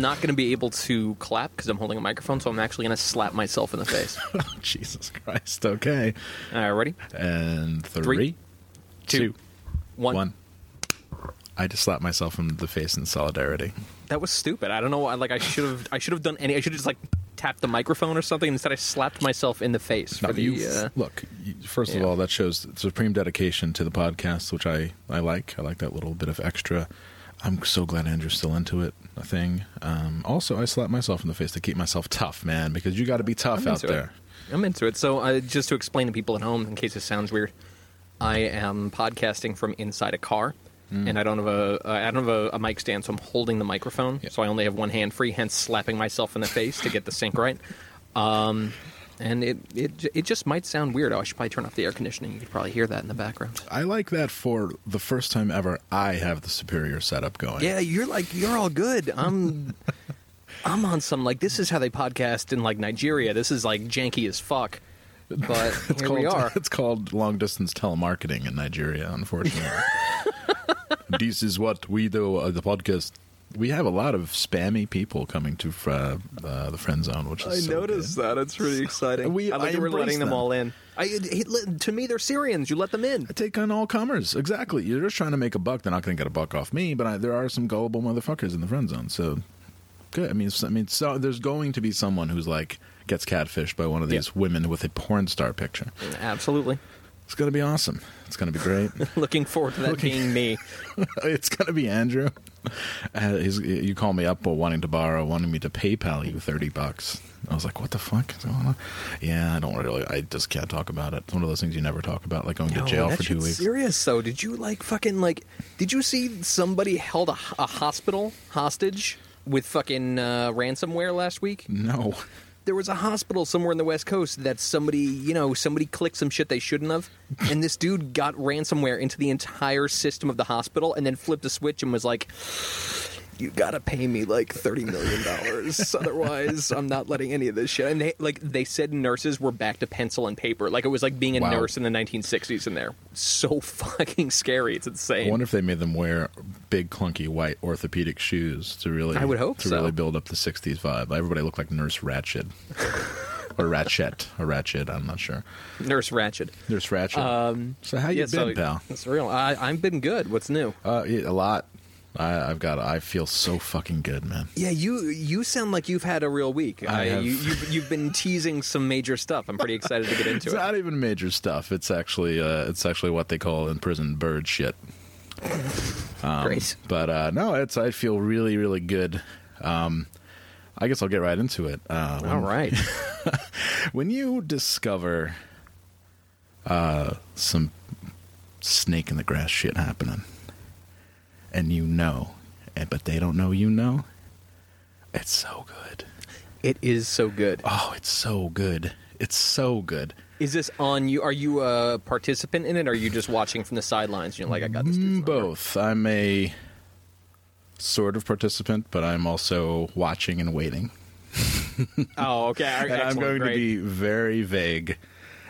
I'm not going to be able to clap because I'm holding a microphone, so I'm actually going to slap myself in the face. Jesus Christ. Okay. All right, ready? And three, Three, two, two, One. one. I just slapped myself in the face in solidarity. That was stupid. I don't know. why- Like I should have. I should have done any. I should have just like tapped the microphone or something. Instead, I slapped myself in the face No, for the. you- Uh, look, you- first of all, that shows supreme dedication to the podcast, which I, I like. I like that little bit of extra. I'm so glad Andrew's still into it. A thing. Um, also, I slapped myself in the face to keep myself tough, man, because you got to be tough I'm out there. It. I'm into it. So, uh, just to explain to people at home, in case it sounds weird, I am podcasting from inside a car, Mm. and I don't have a uh, I don't have a, a mic stand, so I'm holding the microphone. Yeah. So I only have one hand free, hence slapping myself in the face to get the sync right. Um, and it, it it just might sound weird. Oh, I should probably turn off the air conditioning. You could probably hear that in the background. I like that for the first time ever. I have the superior setup going. Yeah, you're like you're all good. I'm I'm on some like this is how they podcast in like Nigeria. This is like janky as fuck. But It's here called, we are. It's called long distance telemarketing in Nigeria, unfortunately. this is what we do uh, the podcast. We have a lot of spammy people coming to uh, uh, the friend zone, which is so good. that. It's really exciting. We- I like I that we're letting them, them. all in. I, to me, they're Syrians. You let them in. I take on all comers. Exactly. You're just trying to make a buck. They're not going to get a buck off me, but I, there are some gullible motherfuckers in the friend zone. So good. I mean, I mean, so there's going to be someone who's like gets catfished by one of these women with a porn star picture. Absolutely. It's going to be awesome. It's going to be great. Looking forward to that Looking- being me. it's gonna be Andrew. Uh, you call me up wanting to borrow, wanting me to PayPal you thirty bucks. I was like, "What the fuck is going on?" Yeah, I don't really. I just can't talk about it. It's one of those things you never talk about, like going to jail for two weeks. Serious though? Did you like fucking like? Did you see somebody held a, a hospital hostage with fucking uh, ransomware last week? No, there was a hospital somewhere in the West Coast that somebody, you know, somebody clicked some shit they shouldn't have, and this dude got ransomware into the entire system of the hospital, and then flipped a switch and was like, "You gotta pay me like thirty million dollars, otherwise I'm not letting any of this shit." And they like they said nurses were back to pencil and paper, like it was like being a Wow. nurse in the 1960s in there. So fucking scary, it's insane. I wonder if they made them wear big, clunky white orthopedic shoes to really. I would hope to so. really build up the '60s vibe. Everybody looked like Nurse Ratchet. Or Ratchet, or Ratchet, I'm not sure. Nurse Ratchet. Nurse Ratchet. Um, so how you yeah, been, so pal? It's real. I, I've been good. What's new? Uh, yeah, a lot. I, I've got. I feel so fucking good, man. Yeah, you you sound like you've had a real week. I have. you, you've, you've been teasing some major stuff. I'm pretty excited to get into It's it. not even major stuff. It's actually uh, it's actually what they call in prison bird shit. Um, Great. But uh, no, it's I feel really really good. Um, I guess I'll get right into it. Uh, when, All right. when you discover uh, some snake in the grass shit happening, and you know, and but they don't know you know. It's so good. It is so good. Oh, it's so good. It's so good. Is this on you? Are you a participant in it? Or are you just watching from the sidelines? You're like, I got this. Mm, number? Both. I'm a sort of participant, but I'm also watching and waiting. Oh, okay. And I'm going Great. to be very vague,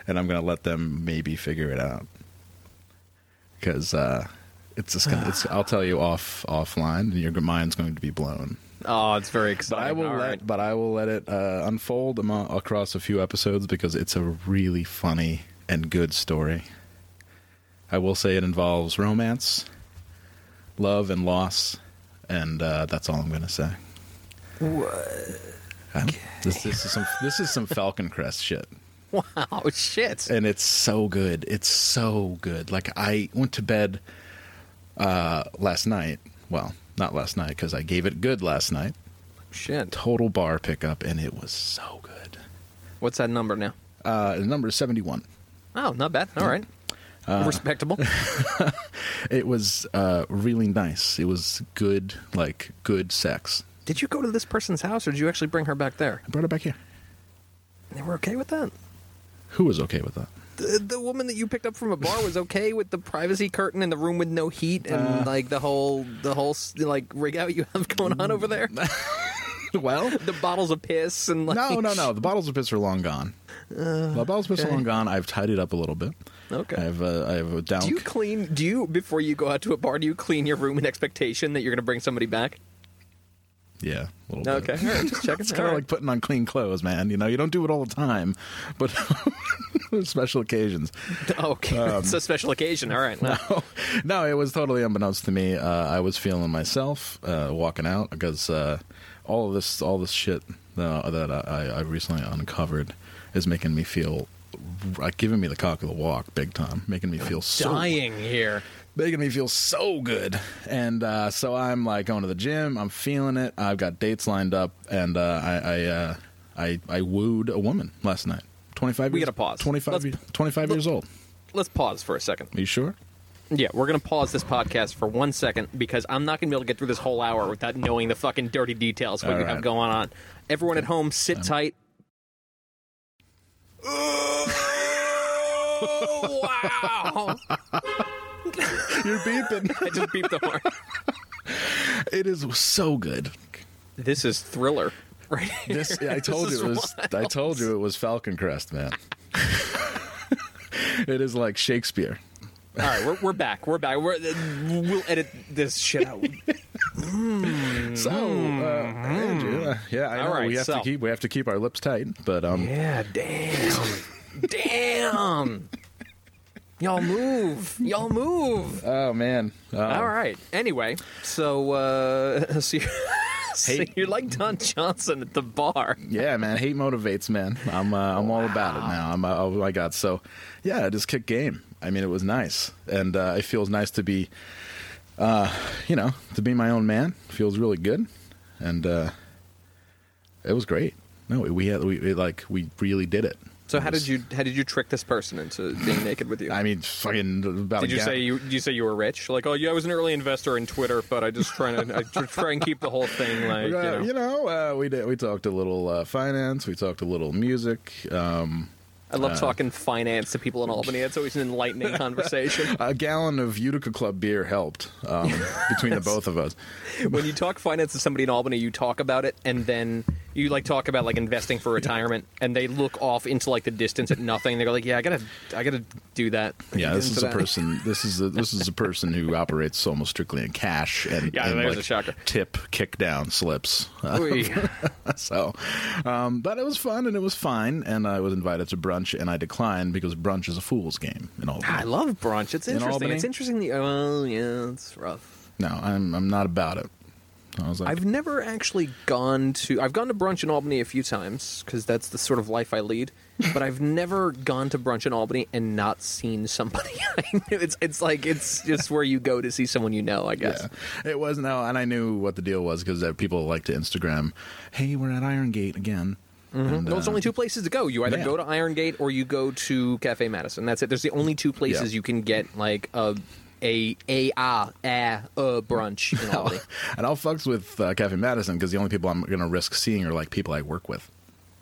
and I'm going to let them maybe figure it out because uh, it's just gonna. It's, I'll tell you off offline, and your mind's going to be blown. Oh, it's very But exciting. I will All let. right. But I will let it uh, unfold across a few episodes because it's a really funny and good story. I will say it involves romance, love, and loss, and uh, that's all I'm going to say. What? This, this is some this is some Falcon Crest shit, Wow, shit. and it's so good. It's so good. Like I went to bed uh, last night. Well, not last night because I gave it good last night. Shit. Total bar pickup, and it was so good. What's that number now? Uh, the number is seventy one. Oh, not bad. All right. Uh, Respectable. It was uh, really nice. It was good, like good sex. Did you go to this person's house, or did you actually bring her back there? I brought her back here. They were okay with that. Who was okay with that? The, the woman that you picked up from a bar was okay with the privacy curtain and the room with no heat and Uh. like the whole the whole like rig out you have going on over there. Well, the bottles of piss and like no, no, no. The bottles of piss are long gone. the bottles of piss are okay. long gone. I've tidied up a little bit. Okay. I have a, I have a down. Do you clean? Do you before you go out to a bar? Do you clean your room in expectation that you're going to bring somebody back? Yeah, a little Okay, bit. right, just checking. It's kind of like putting on clean clothes, man. You know, you don't do it all the time, but special occasions. okay, it's a special occasion. All right, no, no, it was totally unbeknownst to me. Uh, I was feeling myself uh, walking out because uh, all of this, all this shit uh, that I, I recently uncovered is making me feel, like giving me the cock of the walk, big time, making me feel so dying here. Making me feel so good. And uh, so I'm like going to the gym. I'm feeling it. I've got dates lined up, and uh, I I, uh, I I wooed a woman last night. Twenty five. We years, gotta pause. 25, Let's- ye- 25 years old. Let's pause for a second. Are you sure? Yeah, we're going to pause this podcast for one second because I'm not going to be able to get through this whole hour without knowing the fucking dirty details what All you have going on. Everyone at home, sit tight. Oh, wow! You're beeping. I just beeped the horn. it is so good. This is thriller, right? here. This I told This you it was. wild. I told you it was Falcon Crest, man. it is like Shakespeare. All right, we're, we're back. We're back. We're, we'll edit this shit out. So, uh, Andrew, uh, yeah, I Mm-hmm. Know right, we have so- to keep we have to keep our lips tight, but um, Yeah, damn. damn. Y'all move. Y'all move. oh man, um, All right. Anyway, so uh so you so you're like Don Johnson at the bar. Yeah, man, hate motivates, man. I'm uh, I'm all about it now. I'm uh, oh my god. So, yeah, I just kicked game. I mean, it was nice, and uh, it feels nice to be, uh, you know, to be my own man. Feels really good, and uh, it was great. No, we had we it, like we really did it. So how did you how did you trick this person into being naked with you? I mean, fucking about. did you say you did you say you were rich? Like, oh yeah, I was an early investor in Twitter, but I just trying to I tr- try and keep the whole thing like you Uh, know. you know, uh, we did. We talked a little uh, finance. We talked a little music. Um, I love talking finance to people in Albany. It's always an enlightening conversation. a gallon of Utica Club beer helped um, between the both of us. when you talk finance to somebody in Albany, you talk about it, and then you like talk about like investing for retirement, and they look off into like the distance at nothing. They go like, "Yeah, I gotta, I gotta do that." Yeah, this is a that. person. This is a, this is a person who operates almost strictly in cash and, Yeah, and there's like, a shocker. tip kick down slips. So, um, but it was fun and it was fine. And I was invited to brunch and I declined because brunch is a fool's game in all. I love brunch. It's interesting. Albany? It's interesting. The, oh yeah, it's rough. No, I'm I'm not about it. I was like, I've never actually gone to. I've gone to brunch in Albany a few times because that's the sort of life I lead. But I've never gone to brunch in Albany and not seen somebody. I knew. It's it's like it's just where you go to see someone you know. I guess. yeah, it was no, and I knew what the deal was because uh, people like to Instagram. Hey, we're at Iron Gate again. And, Well, there's uh, only two places to go. You either yeah. go to Iron Gate or you go to Cafe Madison. That's it. There's the only two places Yeah. you can get like a a a ah ah uh brunch in Albany. and I'll fucks with uh, Cafe Madison because the only people I'm going to risk seeing are like people I work with,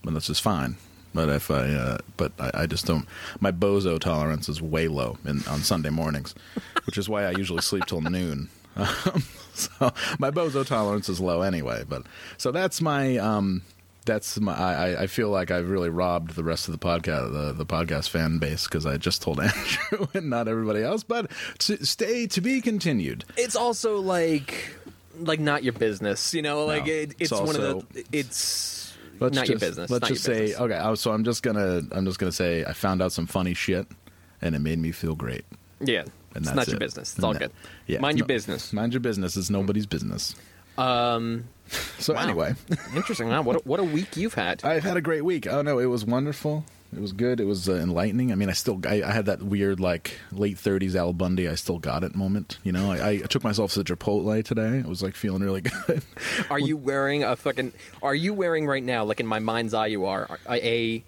and that's just fine. But if I, uh, but I, I just don't. My bozo tolerance is way low in, on Sunday mornings, which is why I usually sleep till noon. Um, so my bozo tolerance is low anyway. But so that's my. Um, that's my. I, I feel like I've really robbed the rest of the podcast, the, the podcast fan base, because I just told Andrew and not everybody else. But to stay to be continued. it's also like like not your business, you know. Like No. it, it's, It's one of the it's Let's not just, your business. Let's just say business. okay. So I'm just gonna I'm just gonna say I found out some funny shit, and it made me feel great. yeah. And it's that's not your it. business. It's all that- good. Yeah, Mind your business. Mind your business. It's nobody's business. Um. So wow. anyway, interesting. Wow. What a, what a week you've had. I've had a great week. Oh no, it was wonderful. It was good. It was uh, enlightening. I mean, I still I, I had that weird like late 30s Al Bundy. I still got it moment. You know, I, I took myself to Chipotle today. I was like feeling really good. Are you wearing a fucking? Are you wearing right now, like in my mind's eye, you are a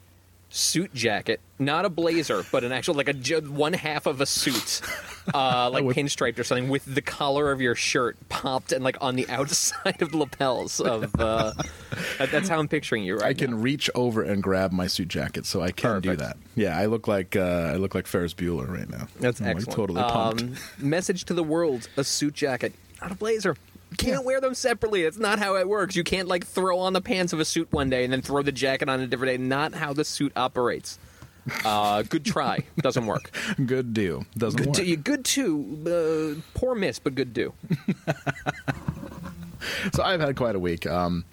suit jacket, not a blazer, but an actual like a one half of a suit, uh, like would- pinstriped or something, with the collar of your shirt popped and like on the outside of the lapels of. Uh, that- that's how I'm picturing you right I can now. reach over and grab my suit jacket, so I can do that. Yeah, I look like uh, I look like Ferris Bueller right now. That's I'm, like, excellent. totally pumped. Um, message to the world: a suit jacket, not a blazer. Can't wear them separately. That's not how it works. You can't like throw on the pants of a suit one day and then throw the jacket on a different day. Not how the suit operates. Uh, good try. Doesn't work. Good do. Doesn't Good, work. do, good too. Uh, poor miss, but good do. So I've had quite a week. Um,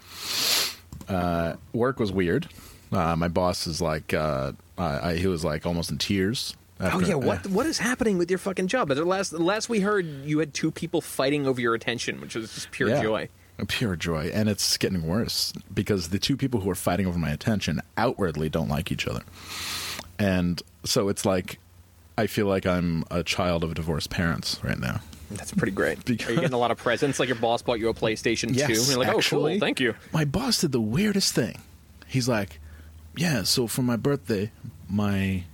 uh, work was weird. Uh, my boss is like, uh, I, I, he was like almost in tears. Oh yeah, what what is happening with your fucking job? The last the last we heard, you had two people fighting over your attention, which was just pure Yeah. joy. Pure joy, and it's getting worse because the two people who are fighting over my attention outwardly don't like each other, and so it's like I feel like I'm a child of divorced parents right now. That's pretty great. Because- Are you getting a lot of presents? Like your boss bought you a PlayStation Yes, 2? And you're like, oh, actually, cool, thank you. My boss did the weirdest thing. He's like, "Yeah, so for my birthday, my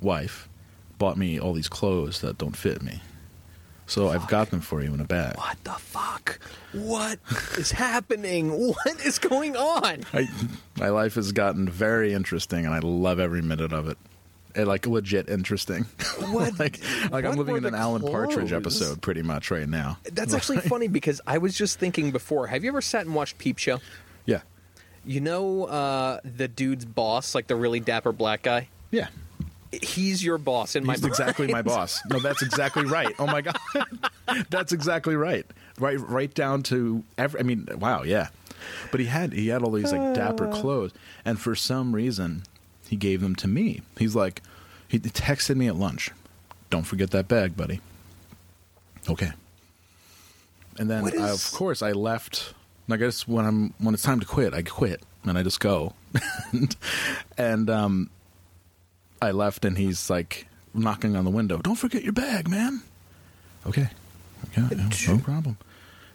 wife bought me all these clothes that don't fit me. So I've got them for you in a bag." What the fuck? What is happening? What is going on? I, my life has gotten very interesting, and I love every minute of it. And, like legit interesting. What? like like I'm living in an Alan Partridge episode pretty much right now. That's actually funny because I was just thinking before. Have you ever sat and watched Peep Show? Yeah, You know uh, the dude's boss, like the really dapper black guy. yeah. He's your boss in my He's exactly my boss. No, that's exactly right. Oh my god, that's exactly right. Right, right down to every. I mean, wow, yeah. But he had he had all these like dapper clothes, and for some reason, he gave them to me. He's like, he texted me at lunch. Don't forget that bag, buddy. Okay. And then, What I, of course, I left. I guess when I'm when it's time to quit, I quit and I just go. and, and um, I left, and he's like knocking on the window. Don't forget your bag, man. Okay, yeah, no, problem.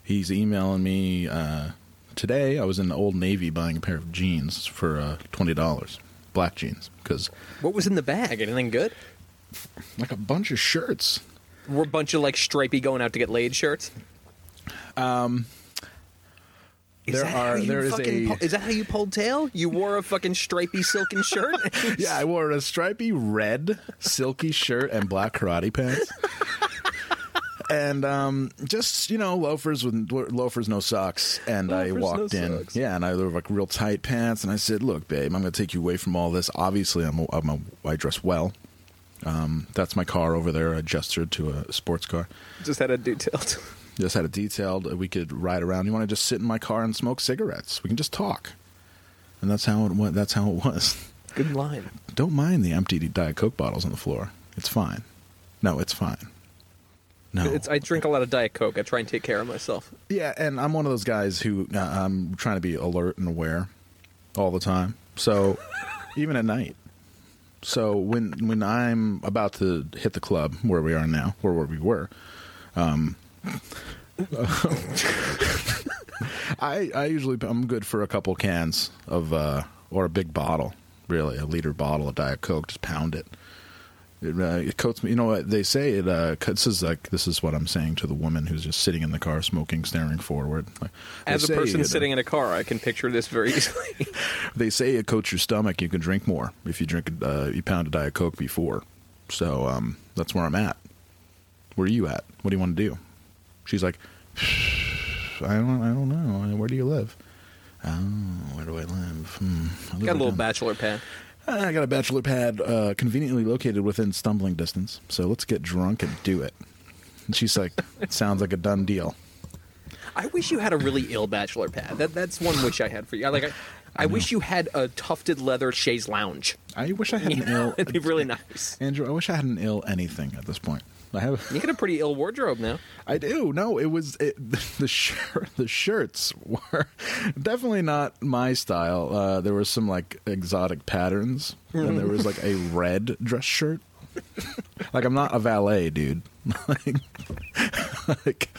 He's emailing me uh, today. I was in the Old Navy buying a pair of jeans for uh, twenty dollars, black jeans, because What was in the bag? Anything good? like a bunch of shirts. Were a bunch of like stripey going out to get laid shirts. Um, there are- there is a- is that how you pulled tail? You wore a fucking stripy silken shirt. Yeah, I wore a stripy red silky shirt and black karate pants. And um, just you know loafers with loafers, no socks, and I Loafers, no walked in. socks. Yeah, and I wore like real tight pants, and I said, "Look, babe, I'm going to take you away from all this. Obviously, I'm a, I'm a I dress well. Um, that's my car over there. I gestured to a sports car. Just had a detailed. Just had it detailed. We could ride around. You want to just sit in my car and smoke cigarettes? We can just talk. And that's how it went. That's how it was. Good line. Don't mind the empty Diet Coke bottles on the floor. It's fine. No, it's fine. No. It's, I drink a lot of Diet Coke. I try and take care of myself. yeah, and I'm one of those guys who uh, I'm trying to be alert and aware all the time. So even at night. So when when I'm about to hit the club where we are now, or where we were, um, I I usually I'm good for a couple cans of uh, or a big bottle, really, a liter bottle of Diet Coke. Just pound it. It, uh, it coats me. You know what they say? It uh, this is like this is what I'm saying to the woman who's just sitting in the car smoking, staring forward. Like, As a person it, uh, sitting in a car, I can picture this very easily. they say it coats your stomach. You can drink more if you drink uh, you pound a diet coke before. So um, that's where I'm at. Where are you at? What do you want to do? She's like, I don't, I don't know. Where do you live? Oh, where do I live? Hmm. I live Got a little down- bachelor pad. I got a bachelor pad uh, conveniently located within stumbling distance. So let's get drunk and do it. And she's like, sounds like a done deal. I wish you had a really ill bachelor pad. That that's one wish I had for you. I like. I, I wish you had a tufted leather chaise lounge. I wish I had an ill. It'd be really nice. Andrew, I wish I had an ill anything at this point. I have. You got a pretty ill wardrobe now. I do. No, it was it, the shirt. The shirts were definitely not my style. Uh, there were some like exotic patterns, and there was like a red dress shirt. like I'm not a valet, dude. like, like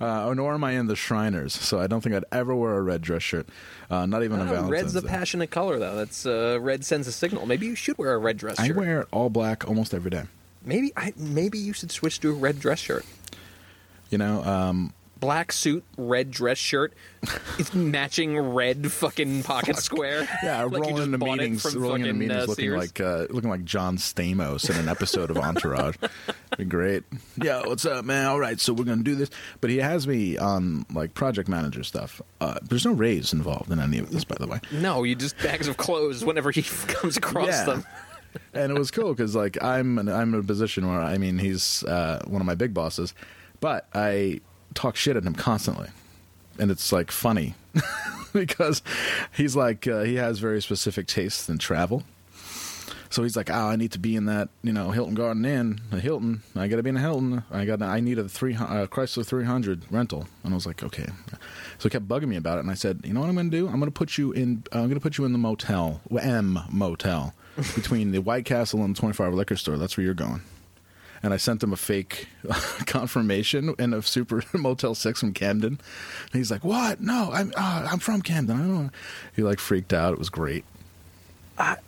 uh, nor am I in the Shriners, so I don't think I'd ever wear a red dress shirt. Uh, not even a Uh, Valentine's red's a Day. passionate color, though. That's uh, red sends a signal. Maybe you should wear a red dress shirt. I shirt. wear all black almost every day. Maybe I maybe you should switch to a red dress shirt. You know, um, Black suit, red dress shirt, it's matching red fucking pocket square. Yeah, Like rolling into meetings, rolling into meetings, uh, looking Sears. like uh, looking like John Stamos in an episode of Entourage. Be great. Yeah, what's up, man? All right, so we're gonna do this. But he has me on like project manager stuff. Uh, there's no raise involved in any of this, by the way. No, you just bags of clothes whenever he comes across Yeah. them. and it was cool because like I'm in, I'm in a position where I mean he's uh, one of my big bosses, but I talk shit at him constantly, and it's like funny because he's like uh, he has very specific tastes in travel. So he's like, oh, I need to be in that, you know, Hilton Garden Inn, a Hilton. I got to be in a Hilton. I got, I need a three Chrysler 300 rental. And I was like, okay. So he kept bugging me about it, and I said, you know what I'm going to do? I'm going to put you in. I'm going to put you in the motel, M Motel, between the White Castle and the 24 hour liquor store. That's where you're going. And I sent him a fake confirmation in a super Motel Six from Camden. And he's like, "What? No, I'm uh, I'm from Camden. I don't." know." He like freaked out. It was great.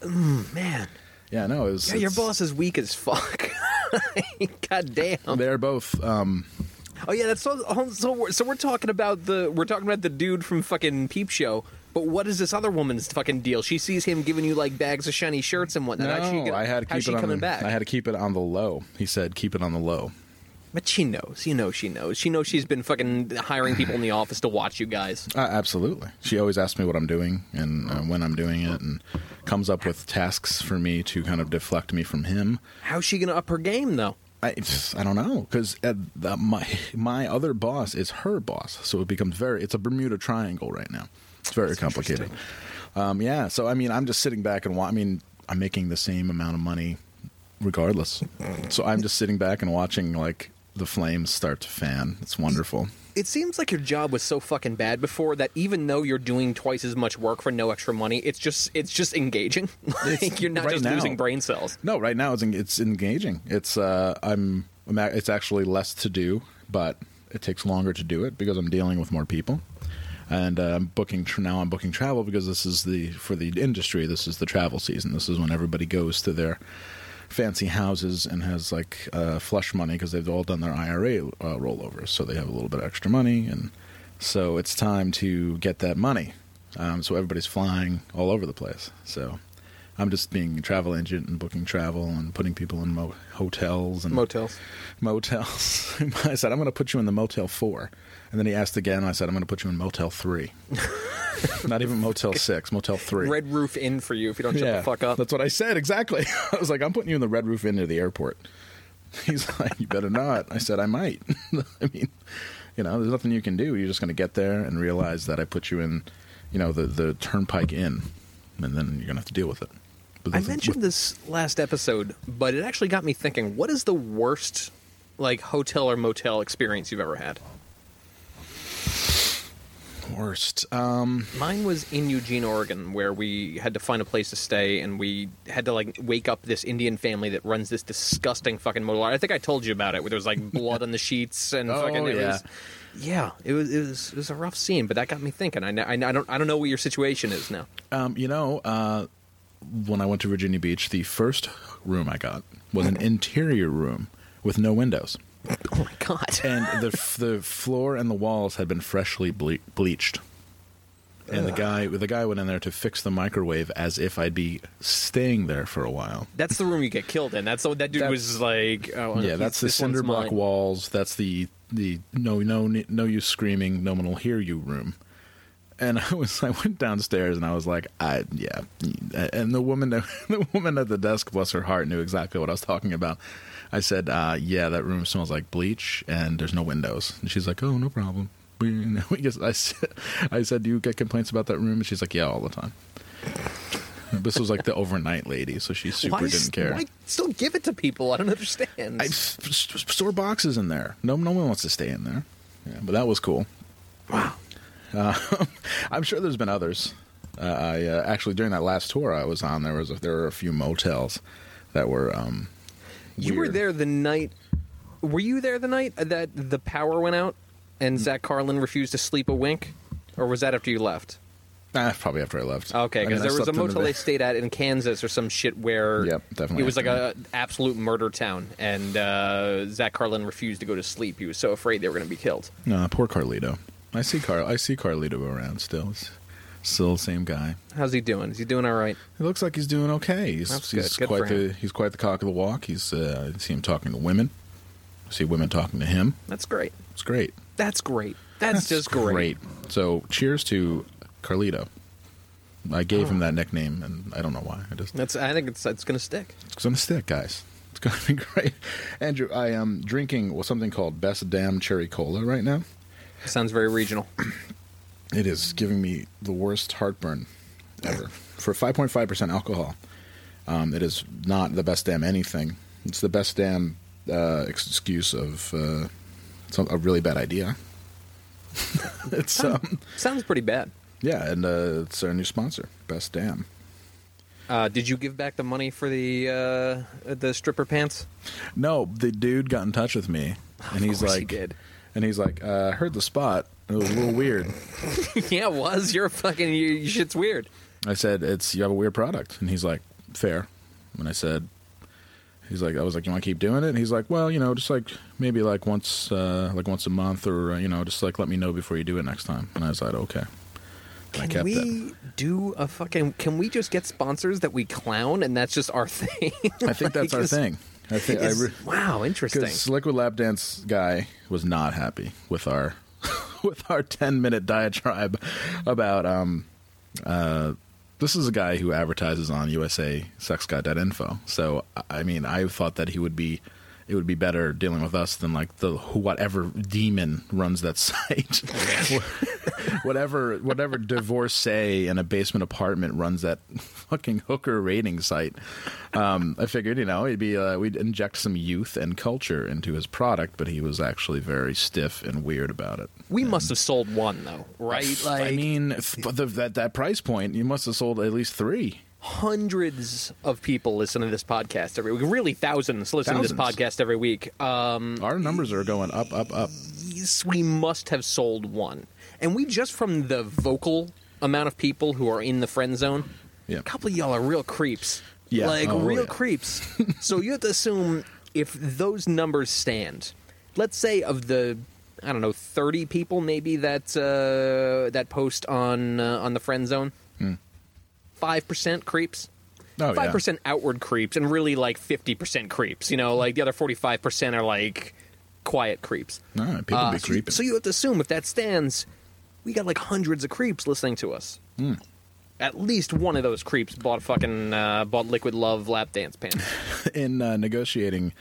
Man, Yeah, no, it was. yeah, your boss is weak as fuck. God damn. They're both. Um, Oh yeah, that's so. So we're, so we're talking about the we're talking about the dude from fucking Peep Show. But what is this other woman's fucking deal? She sees him giving you like bags of shiny shirts and whatnot. How's she no, gonna- I had to how's keep she it on. coming The, back? I had to keep it on the low. He said, "Keep it on the low." But she knows. You know she knows. She knows she's been fucking hiring people in the office to watch you guys. Uh, absolutely. She always asks me what I'm doing and uh, when I'm doing it, and comes up with tasks for me to kind of deflect me from him. How's she gonna up her game though? I, I don't know because my my other boss is her boss, so it becomes very. It's a Bermuda Triangle right now. It's very complicated. Um, yeah, so I mean, I'm just sitting back and wa- I mean, I'm making the same amount of money regardless. So I'm just sitting back and watching like the flames start to fan. It's wonderful. It seems like your job was so fucking bad before that even though you're doing twice as much work for no extra money, it's just it's just engaging. like you're not right just now. losing brain cells. No, right now it's it's engaging. It's uh, I'm, I'm it's actually less to do, but it takes longer to do it because I'm dealing with more people, and uh, I'm booking now. I'm booking travel because this is the for the industry. This is the travel season. This is when everybody goes to their fancy houses and has like uh, flush money because they've all done their IRA uh, rollovers, so they have a little bit of extra money, and so it's time to get that money. Um, so everybody's flying all over the place. So I'm just being a travel agent and booking travel and putting people in mo- hotels and Motels. motels. I said I'm going to put you in the Motel Four, and then he asked again. I said I'm going to put you in Motel Three. Not even Motel Six, Motel Three. Red Roof Inn for you if you don't shut the fuck up. That's what I said exactly. I was like, I'm putting you in the Red Roof Inn to the airport. He's like, you better not. I said, I might. I mean, you know, there's nothing you can do. You're just going to get there and realize that I put you in, you know, the the Turnpike Inn, and then you're going to have to deal with it. But I mentioned this last episode, but it actually got me thinking. What is the worst, like hotel or motel experience you've ever had? Worst. Um, Mine was in Eugene, Oregon, where we had to find a place to stay, and we had to like wake up this Indian family that runs this disgusting fucking motel. I think I told you about it, where there was like blood on the sheets and Oh, fucking. It yeah. was, yeah, it was, it was it was a rough scene, but that got me thinking. I, I, I don't I don't know what your situation is now. um, you know, uh, when I went to Virginia Beach, the first room I got was an interior room with no windows, Oh my god! and the the floor and the walls had been freshly ble- bleached. And the guy, the guy went in there to fix the microwave as if I'd be staying there for a while. That's the room you get killed in. That's what that dude That- was like. Oh, yeah, he's- that's the this cinder block mine. walls. That's the the no no no use screaming, no one will hear you room. And I was I went downstairs and I was like, I yeah, and the woman the woman at the desk, bless her heart, knew exactly what I was talking about. I said, uh, yeah, that room smells like bleach and there's no windows. And she's like, oh, no problem. We, we just, I, said, I said, do you get complaints about that room? And she's like, yeah, all the time. This was like the overnight lady, so she super Why, didn't care. Why still give it to people? I don't understand. I store boxes in there. No, no one wants to stay in there. Yeah, but that was cool. wow. Uh, I'm sure there's been others. Uh, I uh, actually during that last tour I was on, there was a, there were a few motels that were. Um, You were weird. there the night. Were you there the night that the power went out and Mm. Zach Carlin refused to sleep a wink, or was that after you left? Ah, probably after I left. Okay, I because I there was a slept in the motel day. they stayed at in Kansas or some shit where Yep, definitely it was like after a absolute murder town, and uh, Zach Carlin refused to go to sleep. He was so afraid they were going to be killed. No, poor Carlito. I see Car. I see Carlito around still. It's still the same guy. How's he doing? Is he doing all right? He looks like he's doing okay. He's, That's he's good. Good quite for him. the he's quite the cock of the walk. He's uh, I see him talking to women. I see women talking to him. That's great. It's great. That's great. That's, just great. So, cheers to Carlito. I gave him that nickname, and I don't know why. I just That's. I think it's it's going to stick. it's gonna stick, guys. It's gonna be great. Andrew, I am drinking well, something called Best Damn Cherry Cola right now. Sounds very regional. It is giving me the worst heartburn ever for 5.5% alcohol. Um, it is not the best damn anything. It's the best damn uh, excuse of uh, some, a really bad idea. it's um, Sounds pretty bad. yeah, and uh, it's our new sponsor, Best Damn. Uh, did you give back the money for the uh, the stripper pants? No, the dude got in touch with me, and he's he like, did. and he's like, uh, I heard the spot. It was a little weird. yeah, it was. You're fucking. Your shit's weird. I said, "It's you have a weird product," and he's like, "Fair." And I said, "He's like, I was like, you want to keep doing it?" And he's like, "Well, you know, just like maybe like once, uh, like once a month, or uh, you know, just like let me know before you do it next time." And I was like, "Okay." I Can we that. do a fucking? Can we just get sponsors that we clown and that's just our thing? I think that's our thing. I think I re- wow, interesting. Liquid Lap Dance guy was not happy with our with our ten minute diatribe about um uh this is a guy who advertises on USA sexguide.info. So I mean I thought that he would be it would be better dealing with us than like the whatever demon runs that site. whatever whatever divorcee in a basement apartment runs that fucking hooker rating site. Um, I figured, you know, he'd be uh, we'd inject some youth and culture into his product, but he was actually very stiff and weird about it. we must have sold one though, right? Like I mean, the, that that price point, you must have sold at least three hundreds of people listen to this podcast every week. Really, thousands listen thousands. to this podcast every week. Um, Our numbers are going up, up, up. Yes, we must have sold one, and we just from the vocal amount of people who are in the friend zone. Yeah. A couple of y'all are real creeps. Yeah, like oh, real yeah. creeps. so you have to assume if those numbers stand. Let's say of the I don't know thirty people maybe that uh, that post on uh, on the friend zone. Mm 5% creeps. 5% yeah. outward creeps and really like 50% creeps. You know, like the other 45% are like quiet creeps. People uh, be creeping. So, so you have to assume if that stands, we got like hundreds of creeps listening to us. Mm. At least one of those creeps bought fucking uh, bought Liquid Love lap dance pants. In uh, negotiating,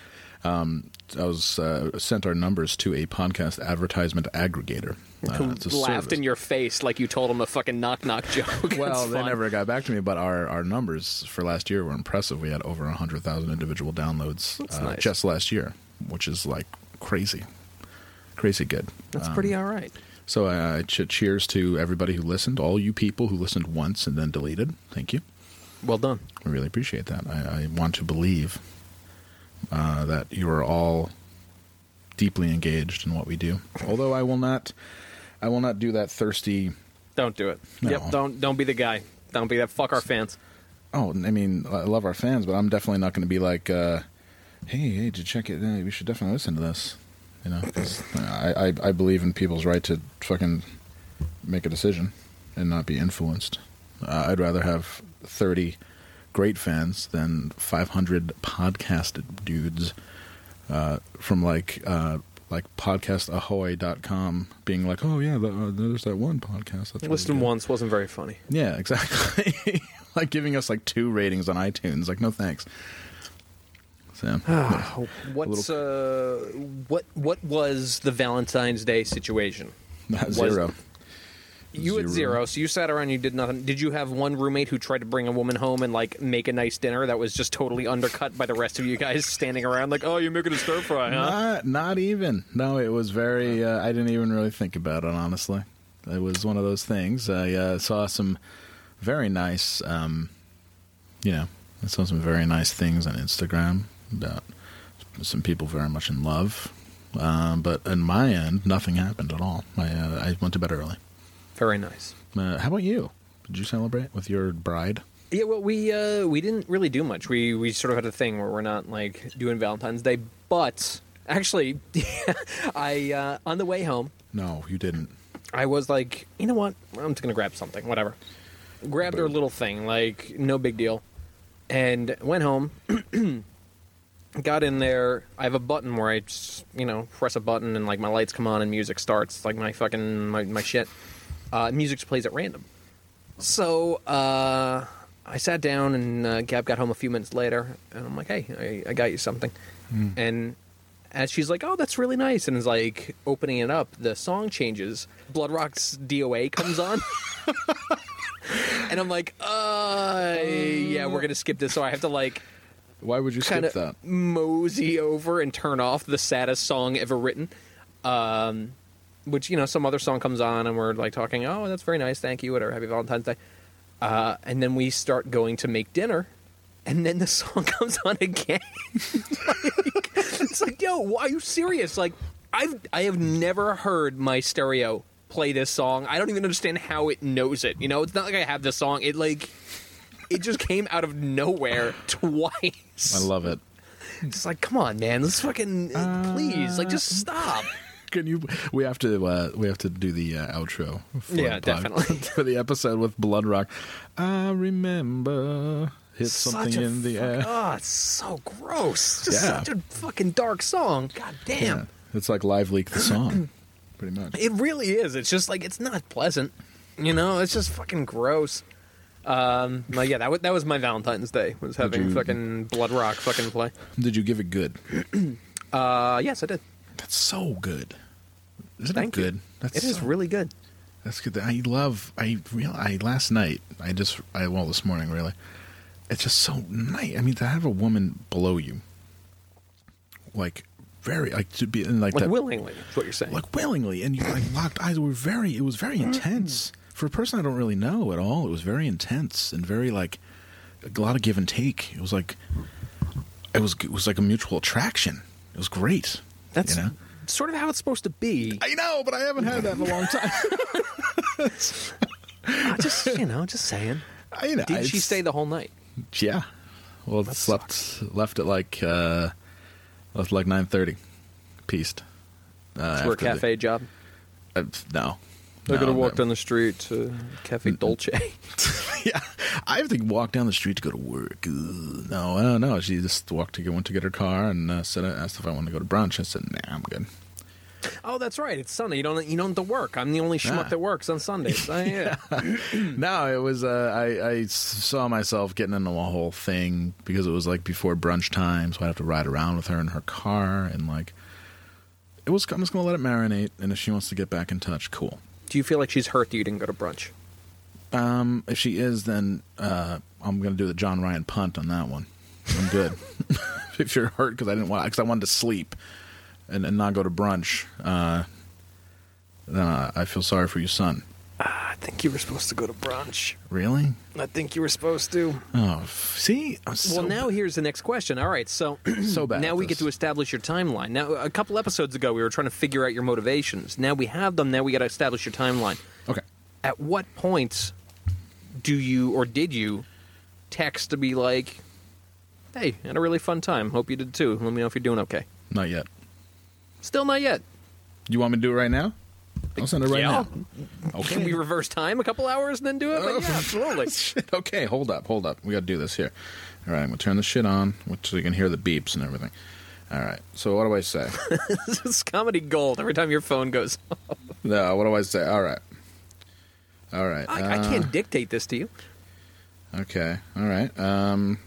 um, I was uh, sent our numbers to a podcast advertisement aggregator uh, Who laughed in your face like you told him a fucking knock knock joke. Well, they never got back to me, but our, our numbers for last year were impressive. We had over 100,000 individual downloads uh, nice. just last year, which is like crazy. Crazy good. That's Um, pretty all right. So uh, ch- cheers to everybody who listened, all you people who listened once and then deleted. Thank you. Well done. I really appreciate that. I, I want to believe uh, that you are all deeply engaged in what we do. Although I will not, I will not do that thirsty. Don't do it. No. Yep. Don't don't be the guy. Don't be that. Fuck our fans. Oh, I mean, I love our fans, but I'm definitely not going to be like, uh, hey, hey, did you check it? We should definitely listen to this. You know, I, I, I believe in people's right to fucking make a decision and not be influenced. Uh, I'd rather have 30 great fans than 500 podcast dudes uh, from like uh, like podcastahoy.com being like, oh yeah, the, uh, there's that one podcast. That's really Listened good." once wasn't very funny. Yeah, exactly. like giving us like two ratings on iTunes. Like, no thanks. So, What's uh what what was the Valentine's Day situation? not zero. You at Zero. zero, so you sat around. You did nothing. Did you have one roommate who tried to bring a woman home and like make a nice dinner that was just totally undercut by the rest of you guys standing around like, oh, you're making a stir fry, huh? Not, not even. No, it was very. Uh, I didn't even really think about it. Honestly, it was one of those things. I uh, saw some very nice. Um, you know, I saw some very nice things on Instagram about some people very much in love. Um, but on my end, nothing happened at all. I uh, I went to bed early. Very nice. Uh, how about you? Did you celebrate with your bride? Yeah, well, we uh, we didn't really do much. We we sort of had a thing where we're not like doing Valentine's Day, but actually, I uh, on the way home, No, you didn't. I was like, you know what? I'm just gonna grab something, whatever. Grabbed her little thing, like no big deal, and went home. got in there. I have a button where I just, you know, press a button and like my lights come on and music starts. Like my fucking my, my shit. Uh, music just plays at random. So uh, I sat down and uh, Gab got home a few minutes later, and I'm like, "Hey, I, I got you something." And as she's like, "Oh, that's really nice," and is like opening it up, the song changes. Bloodrock's DOA comes on. And I'm like, uh, yeah, we're gonna skip this. So I have to like Why would you skip that? mosey over and turn off the saddest song ever written. Um, which you know, some other song comes on and we're like talking. Oh, that's very nice. Thank you. Whatever. Happy Valentine's Day. Uh, and then we start going to make dinner, and then the song comes on again. Like, it's like, yo, why are you serious? Like, I've I have never heard my stereo play this song. I don't even understand how it knows it. You know, it's not like I have the song. It like. It just came out of nowhere twice. I love it. It's like, come on, man, let's fucking please, like, just stop. Can you? We have to. Uh, we have to do the uh, outro. For Yeah, the definitely. for the episode with Bloodrock. I remember hit something Such a in the fuck- air. Oh, it's so gross. Just Yeah. such a fucking dark song. God damn. Yeah, it's like live leak the song, pretty much. It really is. It's just like it's not pleasant. You know, it's just fucking gross. Um, well, yeah, that was that was my Valentine's Day. Was having you- fucking Bloodrock fucking play. Did you give it good? Uh, yes, I did. That's so good. Isn't Thank it you. good? That's It is so- really good. That's good. I love. I real. I last night. I just. I well this morning really. It's just so nice. I mean, to have a woman below you, like very like to be in like, Like that, willingly, is what you're saying. like willingly, and you like locked eyes. Were very. It was very mm-hmm. intense for a person I don't really know at all. It was very intense and very like a lot of give and take. It was like it was it was like a mutual attraction. It was great. That's you know? sort of how it's supposed to be. I know, but I haven't had that in a long time. Just, you know, just saying. I, you know, Did she stay the whole night? Yeah. Well, That slept left at like uh, left at like nine thirty. Pieced. Uh, For a after the- cafe job? uh, no. I No, could have walked down the street to Cafe Dolce. yeah, I have to walk down the street to go to work. Ugh. No, no, no. She just walked to go, went to get her car and uh, said, asked if I wanted to go to brunch. I said, Nah, I'm good. oh, that's right. It's Sunday. You don't you don't have to work. I'm the only schmuck Ah. that works on Sundays. Yeah. no, it was. Uh, I, I s- saw myself getting into a whole thing because it was like before brunch time, so I would have to ride around with her in her car, and like, it was. I'm just gonna let it marinate, and if she wants to get back in touch, cool. Do you feel like she's hurt that you didn't go to brunch? Um, if she is, then uh, I'm gonna do the John Ryan punt on that one. I'm good. if you're hurt because I didn't want, because I wanted to sleep and, and not go to brunch, uh, then I feel sorry for you, son. I think you were supposed to go to brunch. Really? I think you were supposed to. Oh, see, I'm so well, now here's the next question. All right, so so bad. now we get to establish your timeline. Now, a couple episodes ago, we were trying to figure out your motivations. Now we have them. Now we got to establish your timeline. Okay. At what point do you or did you text to be like, "Hey, had a really fun time. Hope you did too. Let me know if you're doing okay." Not yet. Still not yet. You want me to do it right now? I'll send it right Yeah. now. Okay. Can we reverse time a couple hours and then do it? Like, yeah, absolutely. Okay, hold up, hold up. We got to do this here. All right, I'm gonna turn the shit on, which so you can hear the beeps and everything. All right. So what do I say? this is comedy gold every time your phone goes. off. no, what do I say? All right. All right. I, I uh, can't dictate this to you. Okay. All right. Um.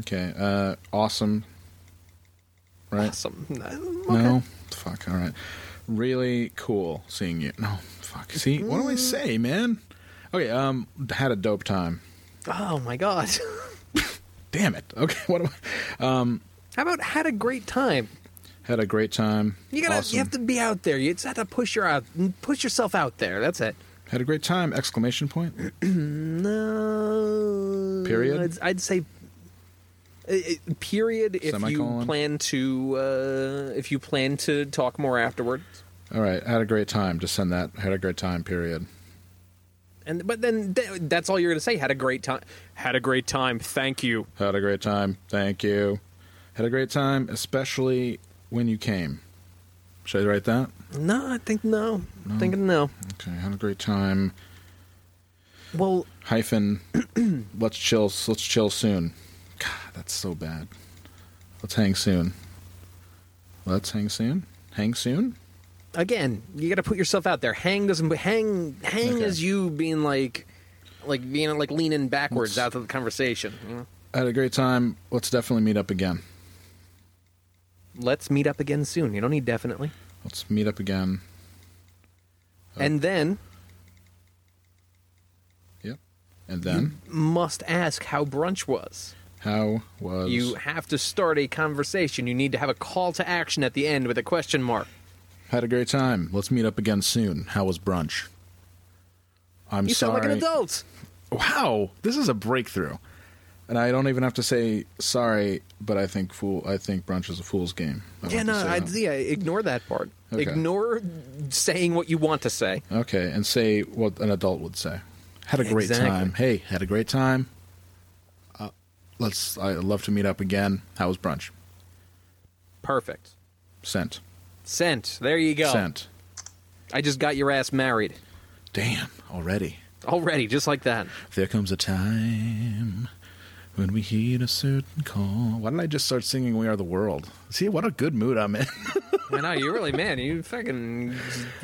Okay. Uh. Awesome. Right. Awesome. No. Fuck. All right. Really cool seeing you. No. Fuck. See. What do I say, man? Okay. Um. Had a dope time. Oh my god. Damn it. Okay. What do I? Um. How about had a great time? Had a great time. You gotta, Awesome. you have to be out there. You just have to push your out, push yourself out there. That's it. Had a great time! Exclamation point. No. Period? I'd, I'd say. Uh, uh, Period. If you plan to, uh, if you plan to talk more afterwards, All right. Had a great time. Just send that. Had a great time. Period. and but then th- that's all you're gonna say. Had a great time. Had a great time. Thank you. Had a great time. Thank you. Had a great time, especially when you came. Should I write that? No, I think no. I'm thinking no. Okay. Had a great time. Well, Hyphen. let's chill. Let's chill soon. God, that's so bad. Let's hang soon. Let's hang soon. Hang soon. again, you got to put yourself out there. Hang doesn't hang. Hang Okay. is you being like, like being like leaning backwards Let's- out of the conversation. You know? Had a great time. Let's definitely meet up again. Let's meet up again soon. You don't need definitely. Let's meet up again. Uh, and then Yep. And then, must ask how brunch was. How was You have to start a conversation. You need to have a call to action at the end with a question mark. Had a great time. Let's meet up again soon. How was brunch? I'm You sorry. sound like an adult. Wow, this is a breakthrough. And I don't even have to say sorry, but I think fool. I think brunch is a fool's game. I Yeah, no, have to say I'd, yeah, ignore that part. Okay. Ignore saying what you want to say. Okay, and say what an adult would say. Had a great Exactly. time. Hey, had a great time. Uh, let's. I'd love to meet up again. How was brunch? Perfect. Sent. Sent. There you go. Sent. I just got your ass married. Damn, already. Already, just like that. There comes a time when we heed a certain call. Why didn't I just start singing "We Are the World"? See what a good mood I'm in. I know you really, man. You fucking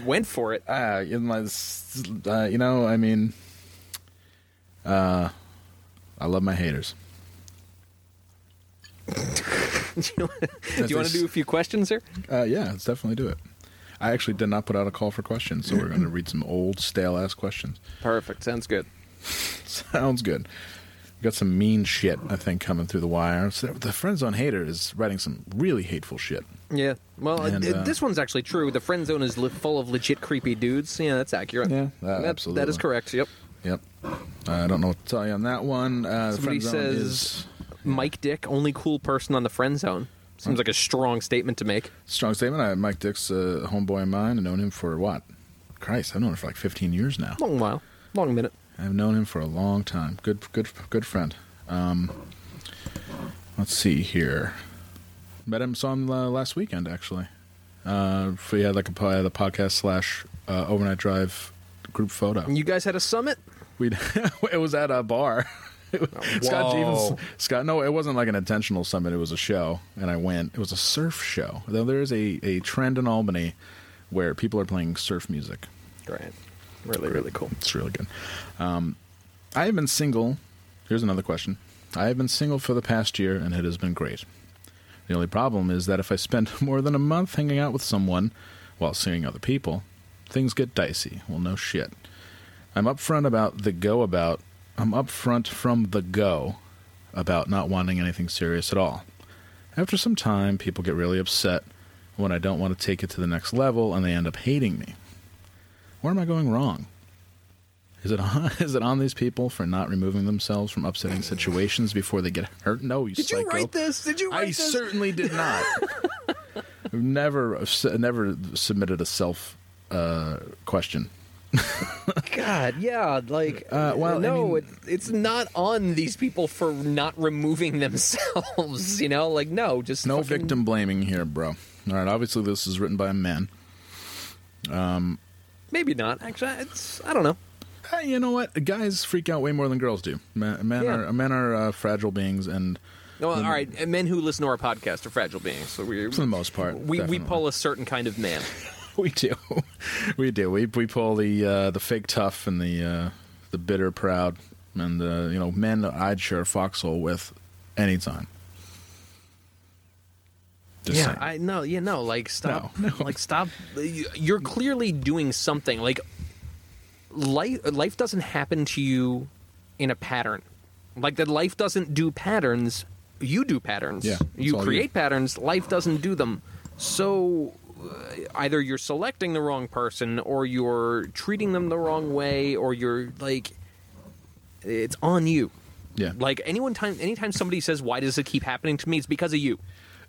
went for it. In uh, you know, I mean, uh, I love my haters. Do you want to do a few questions here? Uh, yeah, let's definitely do it. I actually did not put out a call for questions, so we're going to read some old stale ass questions. Perfect. Sounds good. Sounds good. We got some mean shit, I think, coming through the wire. So the friend zone hater is writing some really hateful shit. Yeah. Well, And, uh, this one's actually true. The friend zone is li- full of legit creepy dudes. Yeah, that's accurate. Yeah, uh, That- absolutely. That is correct. Yep. Yep. I don't know what to tell you on that one. Uh, the Somebody says Mike Dick, only cool person on the friend zone. Seems like a strong statement to make. strong statement. I, Mike Dick's a homeboy of mine. I've known him for what? Christ, I've known him for like 15 years now. Long while. Long minute. I've known him for a long time. Good, good, good friend. Um, let's see here. Met him, saw him uh, last weekend actually. Uh, we had like a po- the podcast slash uh, overnight drive group photo. You guys had a summit? We it was at a bar. Scott Stevens, Scott. No, it wasn't like an intentional summit. It was a show, and I went. It was a surf show. Though there is a a trend in Albany where people are playing surf music. Great. Really, really cool. It's really good. Um, I have been single. Here's another question. I have been single for the past year, and it has been great. The only problem is that if I spend more than a month hanging out with someone while seeing other people, things get dicey. Well, no shit. I'm upfront about the go about. I'm upfront from the go about not wanting anything serious at all. After some time, people get really upset when I don't want to take it to the next level and they end up hating me. Where am I going wrong? Is it on, is it on these people for not removing themselves from upsetting situations before they get hurt? No, you Did psycho. you write this? Did you write this? I this? certainly did not. I've never never submitted a self uh, question. God, yeah, like Uh, well, I no, mean- it, it's not on these people for not removing themselves. You know, like no, just No fucking- victim blaming here, bro. All right, obviously this is written by a man. Um, maybe not. Actually, it's I don't know. Hey, you know what? Guys freak out way more than girls do. Men, men Yeah. are men are uh, fragile beings, and No, all right, men who listen to our podcast are fragile beings. So we for the most part, we, we pull a certain kind of man. we do, we do. We we pull the uh, the fake tough and the uh, the bitter proud, and uh, you know men that I'd share a foxhole with anytime. Just yeah, saying. I no, yeah, no, like stop, No, no. like stop. You're clearly doing something. Like life, life doesn't happen to you in a pattern. Like that, life doesn't do patterns. You do patterns. Yeah, you create you. patterns. Life doesn't do them. So Uh, either you're selecting the wrong person, or you're treating them the wrong way, or you're like, it's on you. yeah, Like anyone time anytime somebody says why does it keep happening to me, it's because of you.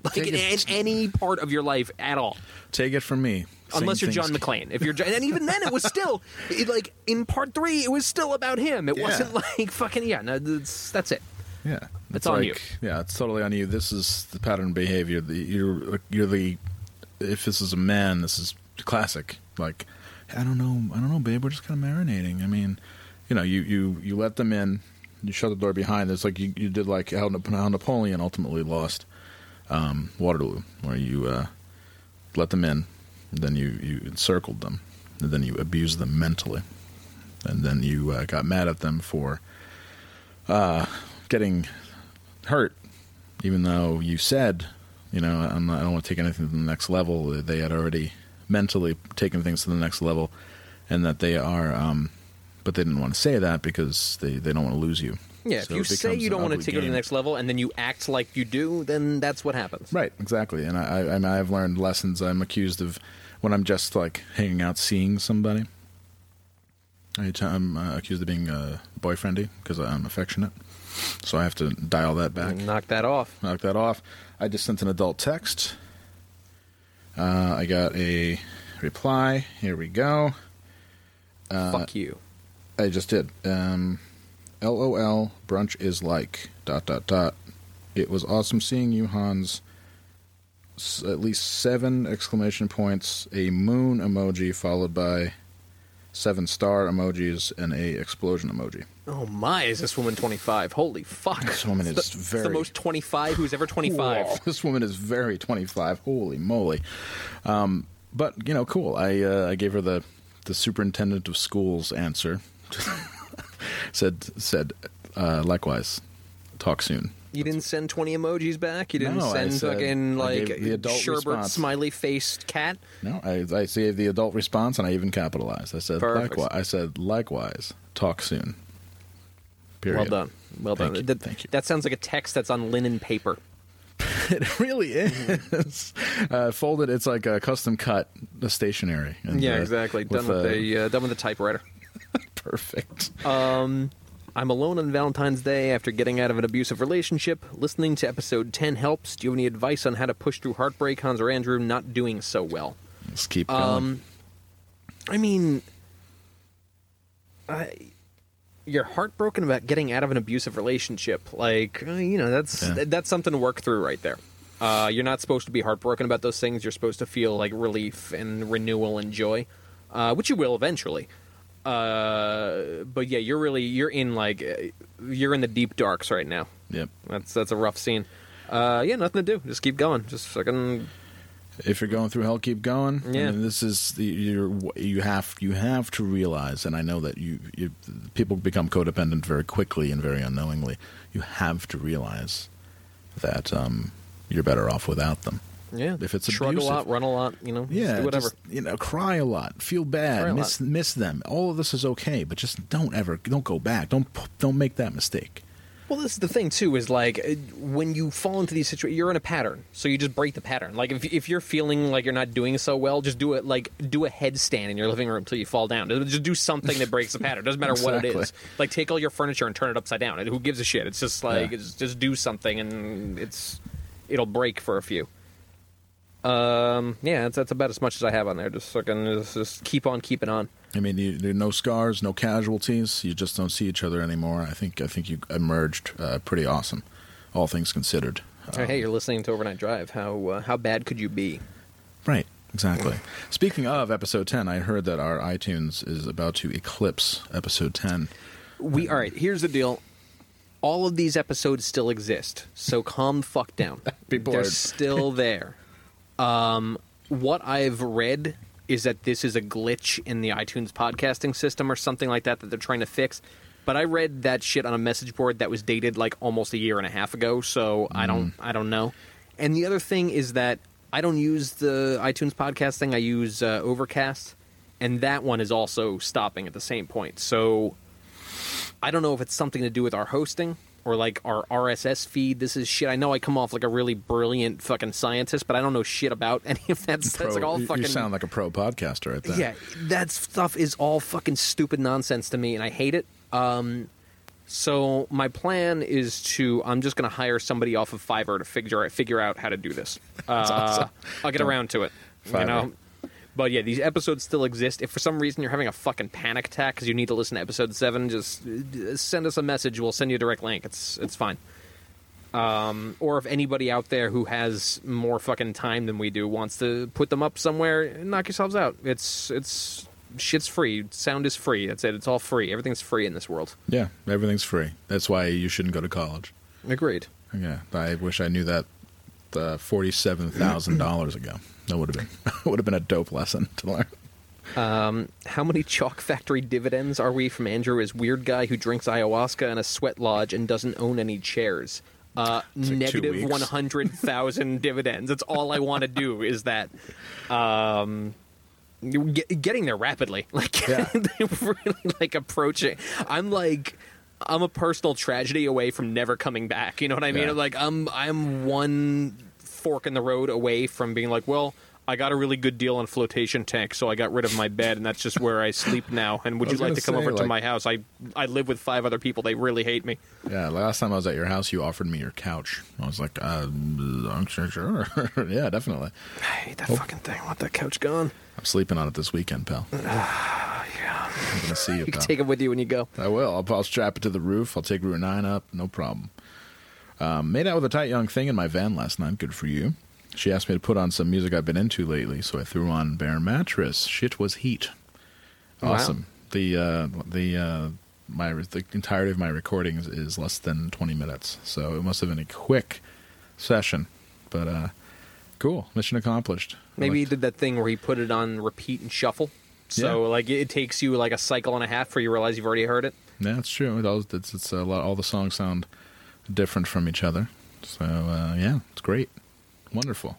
Like in, in any part of your life at all. take it from me. Unless you're John things- McClane. If you're John, and even then it was still it, like in part 3 it was still about him. It Yeah. wasn't like fucking yeah, no that's that's it. Yeah, It's on like, you. Yeah, it's totally on you. This is the pattern of behavior. The, you're you're the if this is a man, this is classic. Like I don't know, I don't know, babe. We're just kind of marinating. I mean, you know, you you you let them in, you shut the door behind. It's like you, you did like how, Napoleon ultimately lost um, Waterloo, where you uh, let them in, then you you encircled them, and then you abused them mentally, and then you uh, got mad at them for getting hurt, even though you said, you know, I'm not, I don't want to take anything to the next level. They had already mentally taken things to the next level, and that they are, um, but they didn't want to say that because they, they don't want to lose you. Yeah, So if you say you don't want to take it to the next level and then you act like you do, then that's what happens. Right, exactly. And I, I, I mean, I've learned lessons. I'm accused of when I'm just like hanging out, seeing somebody. I'm uh, accused of being uh, boyfriendy because I'm affectionate. So I have to dial that back. Knock that off. knock that off. I just sent an adult text. Uh, I got a reply. Here we go. Uh, Fuck you. I just did. Um, LOL, brunch is like, dot, dot, dot. It was awesome seeing you, Hans. S- at least seven exclamation points, a moon emoji followed by seven star emojis, and a explosion emoji. Oh my, is this woman 25? Holy fuck. This woman It's is the, very- the most 25 who's ever 25. Whoa, this woman is very 25. Holy moly. Um, but, you know, cool. I uh, I gave her the, the superintendent of schools answer. said, said uh, likewise, talk soon. You didn't send 20 emojis back? You didn't No, send said- fucking, like, the adult sherbet response. smiley faced cat? No, I, I gave the adult response and I even capitalized. I said, Perfect. likewise. I said, likewise, talk soon. Period. Well done. Well Thank done. you. That, Thank you. That sounds like a text that's on linen paper. It really is. uh, folded, it's like a custom cut, uh, stationery. And, Yeah, uh, exactly. Done with, the uh, done with the typewriter. Perfect. Um, I'm alone on Valentine's Day after getting out of an abusive relationship. Listening to episode 10 helps. Do you have any advice on how to push through heartbreak? Hans or Andrew not doing so well. Let's keep going. Um, I mean, I, you're heartbroken about getting out of an abusive relationship. Like, uh, you know, that's Yeah. that's something to work through right there. Uh, you're not supposed to be heartbroken about those things. You're supposed to feel like relief and renewal and joy, uh, which you will eventually. Uh, but yeah, you're really you're in like uh, you're in the deep darks right now. yep. That's that's a rough scene. Uh, yeah, nothing to do. Just keep going. Just fucking If you're going through hell, keep going. Yeah. I mean, this is the you're you have you have to realize, and I know that you, you people become codependent very quickly and very unknowingly. You have to realize that um, you're better off without them. yeah. If it's shrug abusive. a lot, run a lot. You know, Yeah, do whatever. just, you know, cry a lot, feel bad, miss lot. miss them. All of this is okay, but just don't ever don't go back. Don't don't make that mistake. Well, this is the thing too. Is like uh, when you fall into these situations, you're in a pattern, so you just break the pattern. Like if if you're feeling like you're not doing so well, just do it. Like do a headstand in your living room until you fall down. Just do something that breaks the pattern. Doesn't matter what it is. Like take all your furniture and turn it upside down. Who gives a shit? It's just like Yeah. it's, just do something, and it's it'll break for a few. Um, yeah, that's, that's about as much as I have on there. Just fucking just, just keep on keeping on. I mean, you, there are no scars, no casualties. You just don't see each other anymore. I think I think you emerged uh, pretty awesome, all things considered. Oh, hey, you're listening to Overnight Drive. How uh, how bad could you be? Right, exactly. Speaking of episode ten, I heard that our iTunes is about to eclipse episode ten. We all right. Here's the deal. All of these episodes still exist, so calm the fuck down. They're still there. Um, what I've read is that this is a glitch in the iTunes podcasting system or something like that that they're trying to fix. But I read that shit on a message board that was dated like almost a year and a half ago, so I don't I don't know. And the other thing is that I don't use the iTunes podcasting. I use uh, Overcast, and that one is also stopping at the same point. So I don't know if it's something to do with our hosting or like our RSS feed. This is shit. I know I come off like a really brilliant fucking scientist, but I don't know shit about any of that stuff. It's like all you- fucking you sound like a pro podcaster at that. yeah, that stuff is all fucking stupid nonsense to me, and I hate it. Um, so my plan is to I'm just going to hire somebody off of Fiverr to figure figure out how to do this. Uh, awesome. I'll get around to it. You know. But yeah, these episodes still exist. If for some reason you're having a fucking panic attack because you need to listen to episode seven, just uh, send us a message. We'll send you a direct link. It's it's fine. Um, or if anybody out there who has more fucking time than we do wants to put them up somewhere, knock yourselves out. It's it's shit's free. Sound is free. That's it. It's all free. Everything's free in this world. yeah, everything's free. That's why you shouldn't go to college. Agreed. Yeah, I wish I knew that uh, forty-seven thousand dollars ago. That would have been would have been a dope lesson to learn. Um, how many chalk factory dividends are we from Andrew? Is weird guy who drinks ayahuasca in a sweat lodge and doesn't own any chairs. Uh, like negative one hundred thousand dividends. That's all I want to do. Is that, um, get, getting there rapidly. Like Yeah. really like approaching. I'm like. I'm a personal tragedy away from never coming back. You know what I mean? Yeah. Like I'm I'm one fork in the road away from being like, well, I got a really good deal on flotation tank, so I got rid of my bed, and that's just where I sleep now. And would you like gonna come say, over to my house? I I live with five other people. They really hate me. Yeah, last time I was at your house, you offered me your couch. I was like, uh, I'm sure, sure. yeah, definitely. I hate that fucking thing. I want that couch gone. I'm sleeping on it this weekend, pal. Yeah, I'm gonna see you, you can pal. take it with you when you go. I will. I'll, I'll strap it to the roof. I'll take Route 9 up. No problem. Um, made out with a tight young thing in my van last night. Good for you. She asked me to put on some music I've been into lately, so I threw on Bare Mattress. Shit was heat. Wow. Awesome. The uh, the uh, my the entirety of my recordings is less than 20 minutes, so it must have been a quick session. But uh, cool, mission accomplished. Maybe he did that thing where he put it on repeat and shuffle. So Yeah. like it takes you like a cycle and a half before you realize you've already heard it. Yeah, that's true. It all, it's, it's a lot. All the songs sound different from each other. So uh, yeah, it's great, wonderful.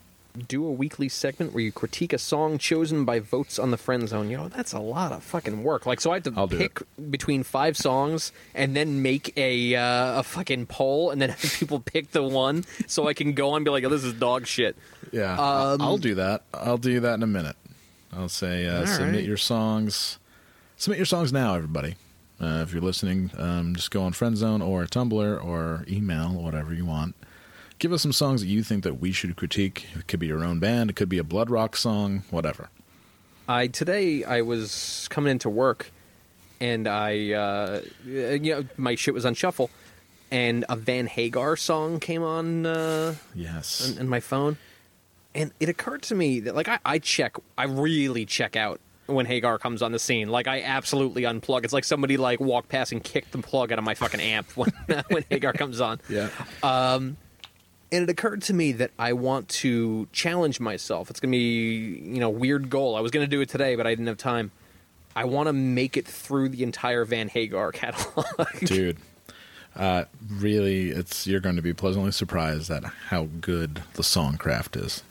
do a weekly segment where you critique a song chosen by votes on the friend zone. You know, that's a lot of fucking work. Like, so I have to I'll pick between five songs and then make a uh, a fucking poll and then have people pick the one so I can go on and be like, oh, this is dog shit. Yeah, Um, I'll, I'll do that. I'll do that in a minute. I'll say uh, submit right. your songs. Submit your songs now, everybody. Uh, if you're listening, um, just go on Friendzone or Tumblr or email, whatever you want. Give us some songs that you think that we should critique. It could be your own band. It could be a Bloodrock song. Whatever. I today I was coming into work and I uh, you know my shit was on shuffle and a Van Hagar song came on uh, Yes. in, in my phone, and it occurred to me that like I, I check, I really check out when Hagar comes on the scene. Like I absolutely unplug. It's like somebody like walked past and kicked the plug out of my fucking amp when when Hagar comes on. yeah. Um, and it occurred to me that I want to challenge myself. It's gonna be you know weird goal. I was gonna do it today, but I didn't have time. I want to make it through the entire Van Hagar catalog. dude uh, really it's you're going to be pleasantly surprised at how good the songcraft is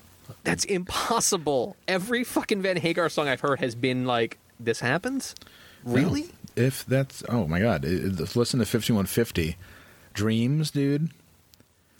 That's impossible. Every fucking Van Hagar song I've heard has been like, this happens? Really? if that's oh my god listen to 5150 Dreams, dude.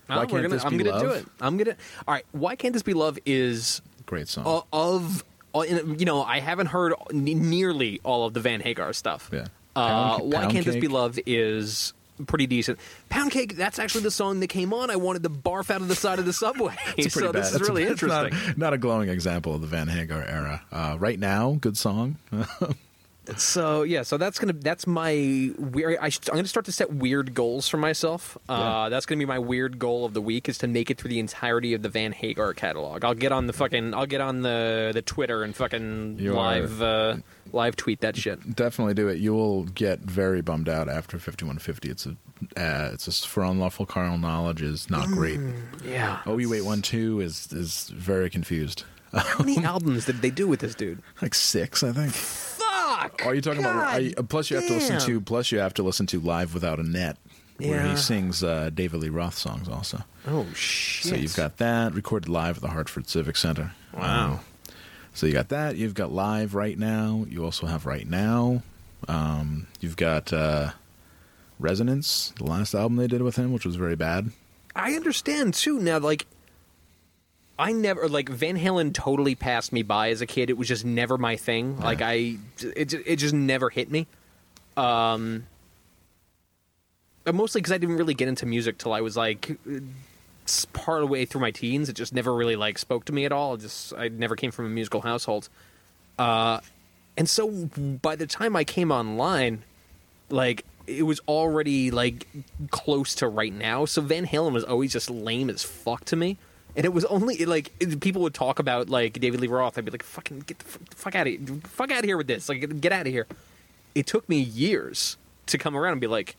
Oh, Why we're Can't gonna, This I'm Be gonna do Love? it. I'm gonna. All right. Why can't this be love? Is Great song. of you know I haven't heard n- nearly all of the Van Hagar stuff. Yeah. Uh, Pound- Why Pound can't this be love? Is pretty decent. Pound cake. That's actually the song that came on. I wanted to barf out of the side of the subway. So bad. this is That's- really not- interesting. Not, a glowing example of the Van Hagar era. Uh, right now, good song. So yeah, so that's gonna that's my weird. I I'm gonna start to set weird goals for myself. Uh, Yeah. That's gonna be my weird goal of the week is to make it through the entirety of the Van Hagar catalog. I'll get on the fucking I'll get on the the Twitter and fucking You live uh, live tweet that shit. Definitely do it. You will get very bummed out after 5150. It's a uh, it's a for unlawful carnal knowledge is not great. Yeah. Oh, you wait one two is is very confused. How many albums did they do with this dude? Like six, I think. Fuck. Are you talking about? God Are you, plus, you have to listen damn. to. Plus, you have to listen to live without a net, where Yeah. he sings uh, David Lee Roth songs also. Oh shit. So you've got that recorded live at the Hartford Civic Center. Wow. Um, so you got that. You've got live right now. You also have right now. Um, you've got uh, Resonance, the last album they did with him, which was very bad. I understand too. Now, like, I never like Van Halen. Totally passed me by as a kid. It was just never my thing. Like I, it it just never hit me. Um, but mostly because I didn't really get into music till I was like part of the way through my teens. It just never really like spoke to me at all. It just I never came from a musical household. Uh, and so by the time I came online, like it was already like close to right now. So Van Halen was always just lame as fuck to me. And it was only like it- people would talk about like David Lee Roth. I'd be like, "Fucking get the f- fuck out of here! Fuck out of here with this! Like, get, get out of here!" It took me years to come around and be like,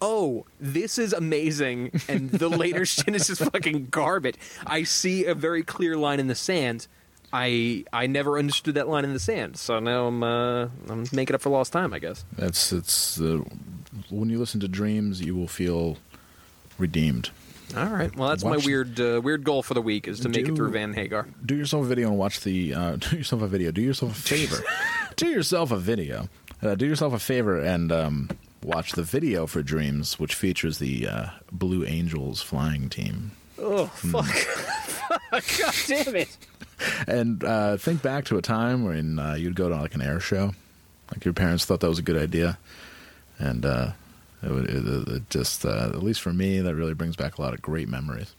"Oh, this is amazing," and the later shit is just fucking garbage. I see a very clear line in the sand. I I never understood that line in the sand, so now I'm uh, I'm making up for lost time, I guess. That's it's uh, when you listen to Dreams, you will feel redeemed. All right. Well, that's Watch- my weird uh, weird goal for the week is to make it through Van Hagar. do yourself a video and watch the uh, do yourself a video do yourself a favor do yourself a video uh, do yourself a favor and um, watch the video for dreams which features the uh, blue angels flying team Oh fuck! God damn it! and uh, think back to a time when uh, you'd go to like an air show like your parents thought that was a good idea and uh, it, would, it, it just uh, at least for me that really brings back a lot of great memories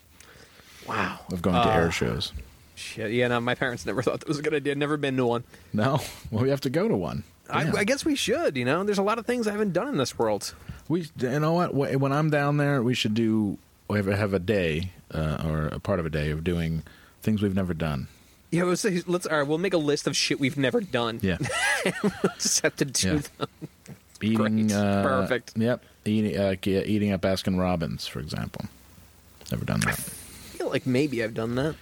Wow. of going to air shows Shit. Yeah. No, my parents never thought that was a good idea. Never been to one. no well we have to go to one I, I guess we should. You know, there's a lot of things I haven't done in this world. We, you know what? When I'm down there, we should do we have, have a day uh, or a part of a day of doing things we've never done. Yeah. Let's say, let's. All right. We'll make a list of shit we've never done. Yeah, we Just have to do Yeah. them. Eating. Uh, Perfect. Yep, eating uh, eating at Baskin Robbins, for example. Never done that. I feel like maybe I've done that.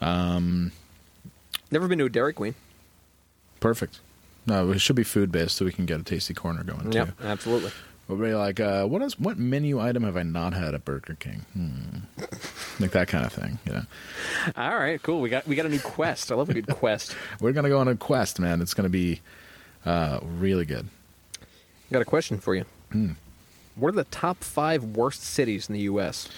Um. Never been to a Dairy Queen. Perfect. No, it should be food based, so we can get a tasty corner going too. Yep. Absolutely. We'll be like, uh, what is what menu item have I not had at Burger King? Hmm. like that kind of thing. Yeah. All right. Cool. We got we got a new quest. I love a good quest. we're gonna go on a quest, man. It's gonna be uh, really good. Got a question for you. Hmm. What are the top five worst cities in the U.S.?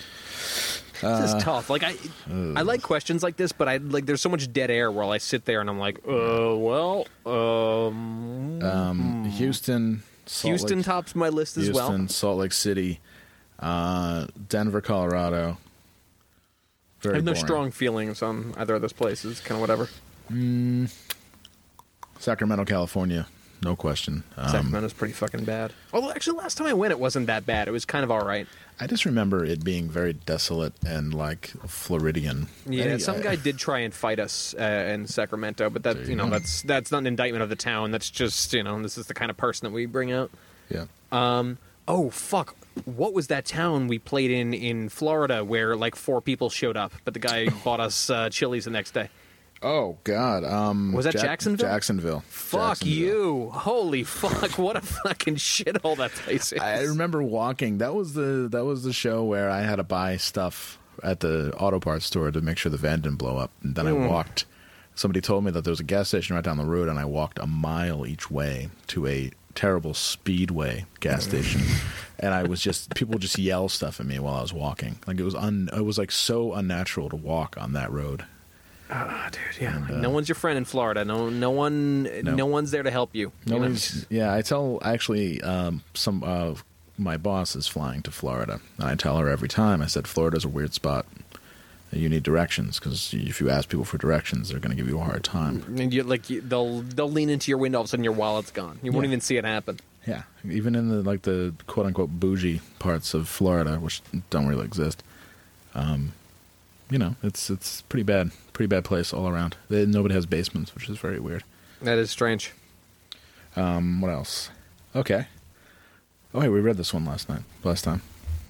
This Uh, is tough. Like I, I like questions like this, but I like. There's so much dead air while I sit there and I'm like, uh, well, um, Um, Houston, Salt Houston Lake, tops my list as Houston, well. Salt Lake City, uh, Denver, Colorado. I have no boring. strong feelings on either of those places. Kind of whatever. Sacramento, California, no question. Um, Sacramento's pretty fucking bad. Although actually, last time I went, it wasn't that bad. It was kind of all right. I just remember it being very desolate and like Floridian. Yeah, I- some I- guy did try and fight us uh, in Sacramento, but that you you know go. that's that's not an indictment of the town. That's just you know this is the kind of person that we bring out. Yeah. Um. Oh fuck! What was that town we played in in Florida where like four people showed up, but the guy bought us uh, Chili's the next day? Oh God. Um, Was that Jack- Jacksonville? Jacksonville. Fuck Jacksonville. you! Holy fuck! What a fucking shithole that place is. I remember walking. That was the that was the show where I had to buy stuff at the auto parts store to make sure the van didn't blow up. And then Hmm. I walked. Somebody told me that there was a gas station right down the road, and I walked a mile each way to a terrible Speedway gas station, and I was just people just yell stuff at me while I was walking. Like it was un, it was like so unnatural to walk on that road. Ah, dude, yeah. And, uh, no one's your friend in Florida. No, no one, no, No. one's there to help you. you know? Yeah, I tell actually um, some uh, my boss is flying to Florida, and I tell her every time. I said Florida's a weird spot. You need directions because if you ask people for directions, they're going to give you a hard time. And you, like you, they'll theyll lean into your window, all of a sudden your wallet's gone. You won't Yeah. even see it happen. Yeah, even in the like the quote unquote bougie parts of Florida, which don't really exist. Um, you know, it's it's pretty bad, pretty bad place all around. They, nobody has basements, which is very weird. That is strange. Um, what else? Okay. Oh, wait, we read this one last night, last time.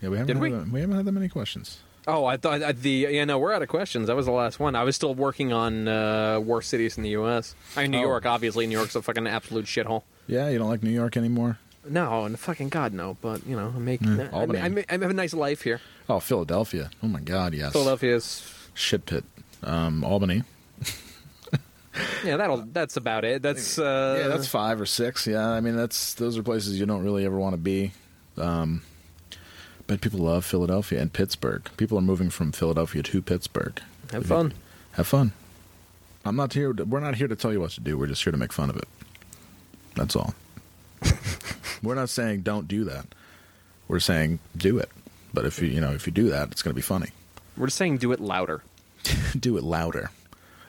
Yeah, we haven't. Did had we? That, we haven't had that many questions. Oh, I thought I, the yeah no, we're out of questions. That was the last one. I was still working on uh, worst cities in the U.S. I mean, New Oh. York, obviously. New York's a fucking absolute shithole. Yeah, you don't like New York anymore? No, and fucking God, no. But you know, I make Yeah, I. I, I, I have a nice life here. Oh, Philadelphia. Oh my God, yes. Philadelphia's Shit pit. Um, Albany. yeah, that'll that's about it. That's uh, yeah, that's five or six. Yeah, I mean that's those are places you don't really ever want to be. Um, but people love Philadelphia and Pittsburgh. People are moving from Philadelphia to Pittsburgh. have fun. Have fun. I'm not here. To, we're not here to tell you what to do. We're just here to make fun of it. That's all. we're not saying don't do that. We're saying do it. But if you you know if you do that, it's going to be funny. We're just saying do it louder. do it louder.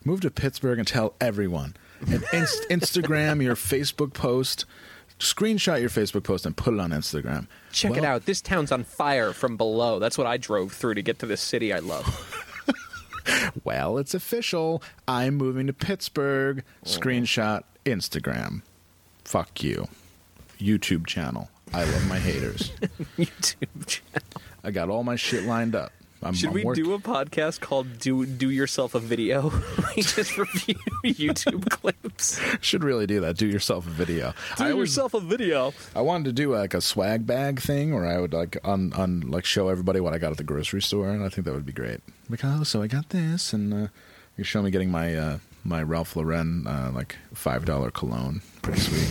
Move to Pittsburgh and tell everyone. And inst- Instagram your Facebook post. Screenshot your Facebook post and put it on Instagram. Check it out. This town's on fire from below. That's what I drove through to get to this city I love. Well, it's official. I'm moving to Pittsburgh. Oh. Screenshot Instagram. Fuck you. YouTube channel. I love my haters. YouTube channel. I got all my shit lined up. I'm, Should I'm we do a podcast called "Do Do Yourself a Video"? we just review YouTube clips. Should really do that. Do yourself a video. Do I always- yourself a video. I wanted to do like a swag bag thing where I would like on on like show everybody what I got at the grocery store, and I think that would be great. Like, oh, so I got this, and uh, you show me getting my uh, my Ralph Lauren uh, like five dollar cologne, pretty sweet.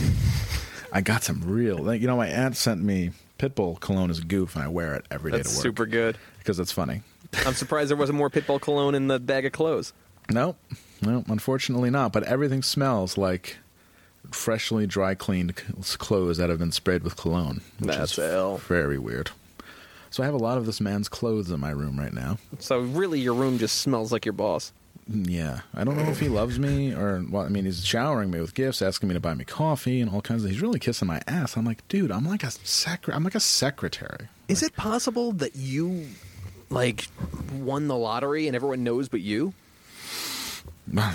I got some real, you know, my aunt sent me Pitbull cologne as a goof, and I wear it every day That's to work super good. because it's funny. I'm surprised there wasn't more Pitbull cologne in the bag of clothes. No, no, unfortunately not. But everything smells like freshly dry cleaned clothes that have been sprayed with cologne. Which That's is ill. very weird. So I have a lot of this man's clothes in my room right now. So really, your room just smells like your boss. Yeah, I don't know if he loves me or well. I mean, he's showering me with gifts, asking me to buy me coffee and all kinds of. He's really kissing my ass. I'm like, dude, I'm like a sec. I'm like a secretary. Is it possible that you like won the lottery and everyone knows but you?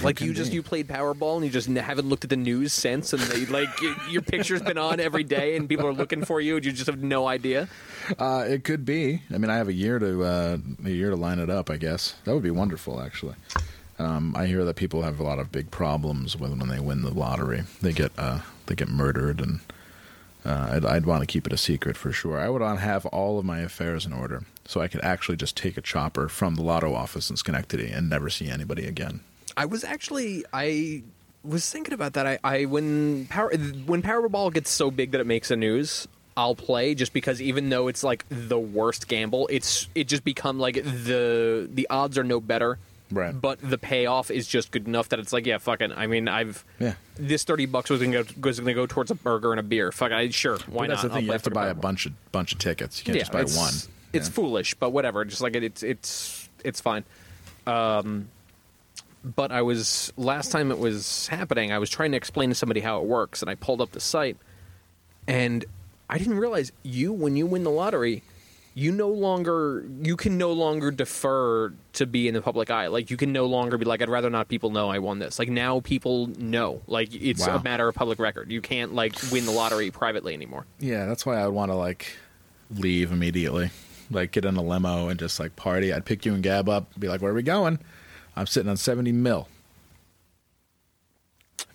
Like you just you played Powerball and you just haven't looked at the news since, and they like your picture's been on every day and people are looking for you and you just have no idea. Uh, it could be. I mean, I have a year to uh, a year to line it up. I guess that would be wonderful. Actually, um, I hear that people have a lot of big problems with when they win the lottery. They get uh, they get murdered, and uh, I'd, I'd want to keep it a secret for sure. I would want to have all of my affairs in order, so I could actually just take a chopper from the lotto office in Schenectady and never see anybody again. I was actually I was thinking about that. I, I when power when Powerball gets so big that it makes the news, I'll play just because even though it's like the worst gamble, it's it just become like the the odds are no better. Right. But the payoff is just good enough that it's like, yeah, fucking. I mean, I've Yeah. this thirty bucks was gonna go was gonna go towards a burger and a beer. Fuck, I sure why But that's not? the I'll thing; you have to buy a bunch of bunch of tickets. You can't just buy it's, one. It's Yeah. foolish, but whatever. Just like it, it's it's it's fine. Um, but I was last time it was happening. I was trying to explain to somebody how it works, and I pulled up the site, and I didn't realize you when you win the lottery. You no longer you can no longer defer to be in the public eye. Like you can no longer be like, I'd rather not people know I won this. Like now people know. Like it's Wow. a matter of public record. You can't like win the lottery privately anymore. Yeah, that's why I would want to like leave immediately, like get in a limo and just like party. I'd pick you and Gab up, be like, "Where are we going?" I'm sitting on seventy mil.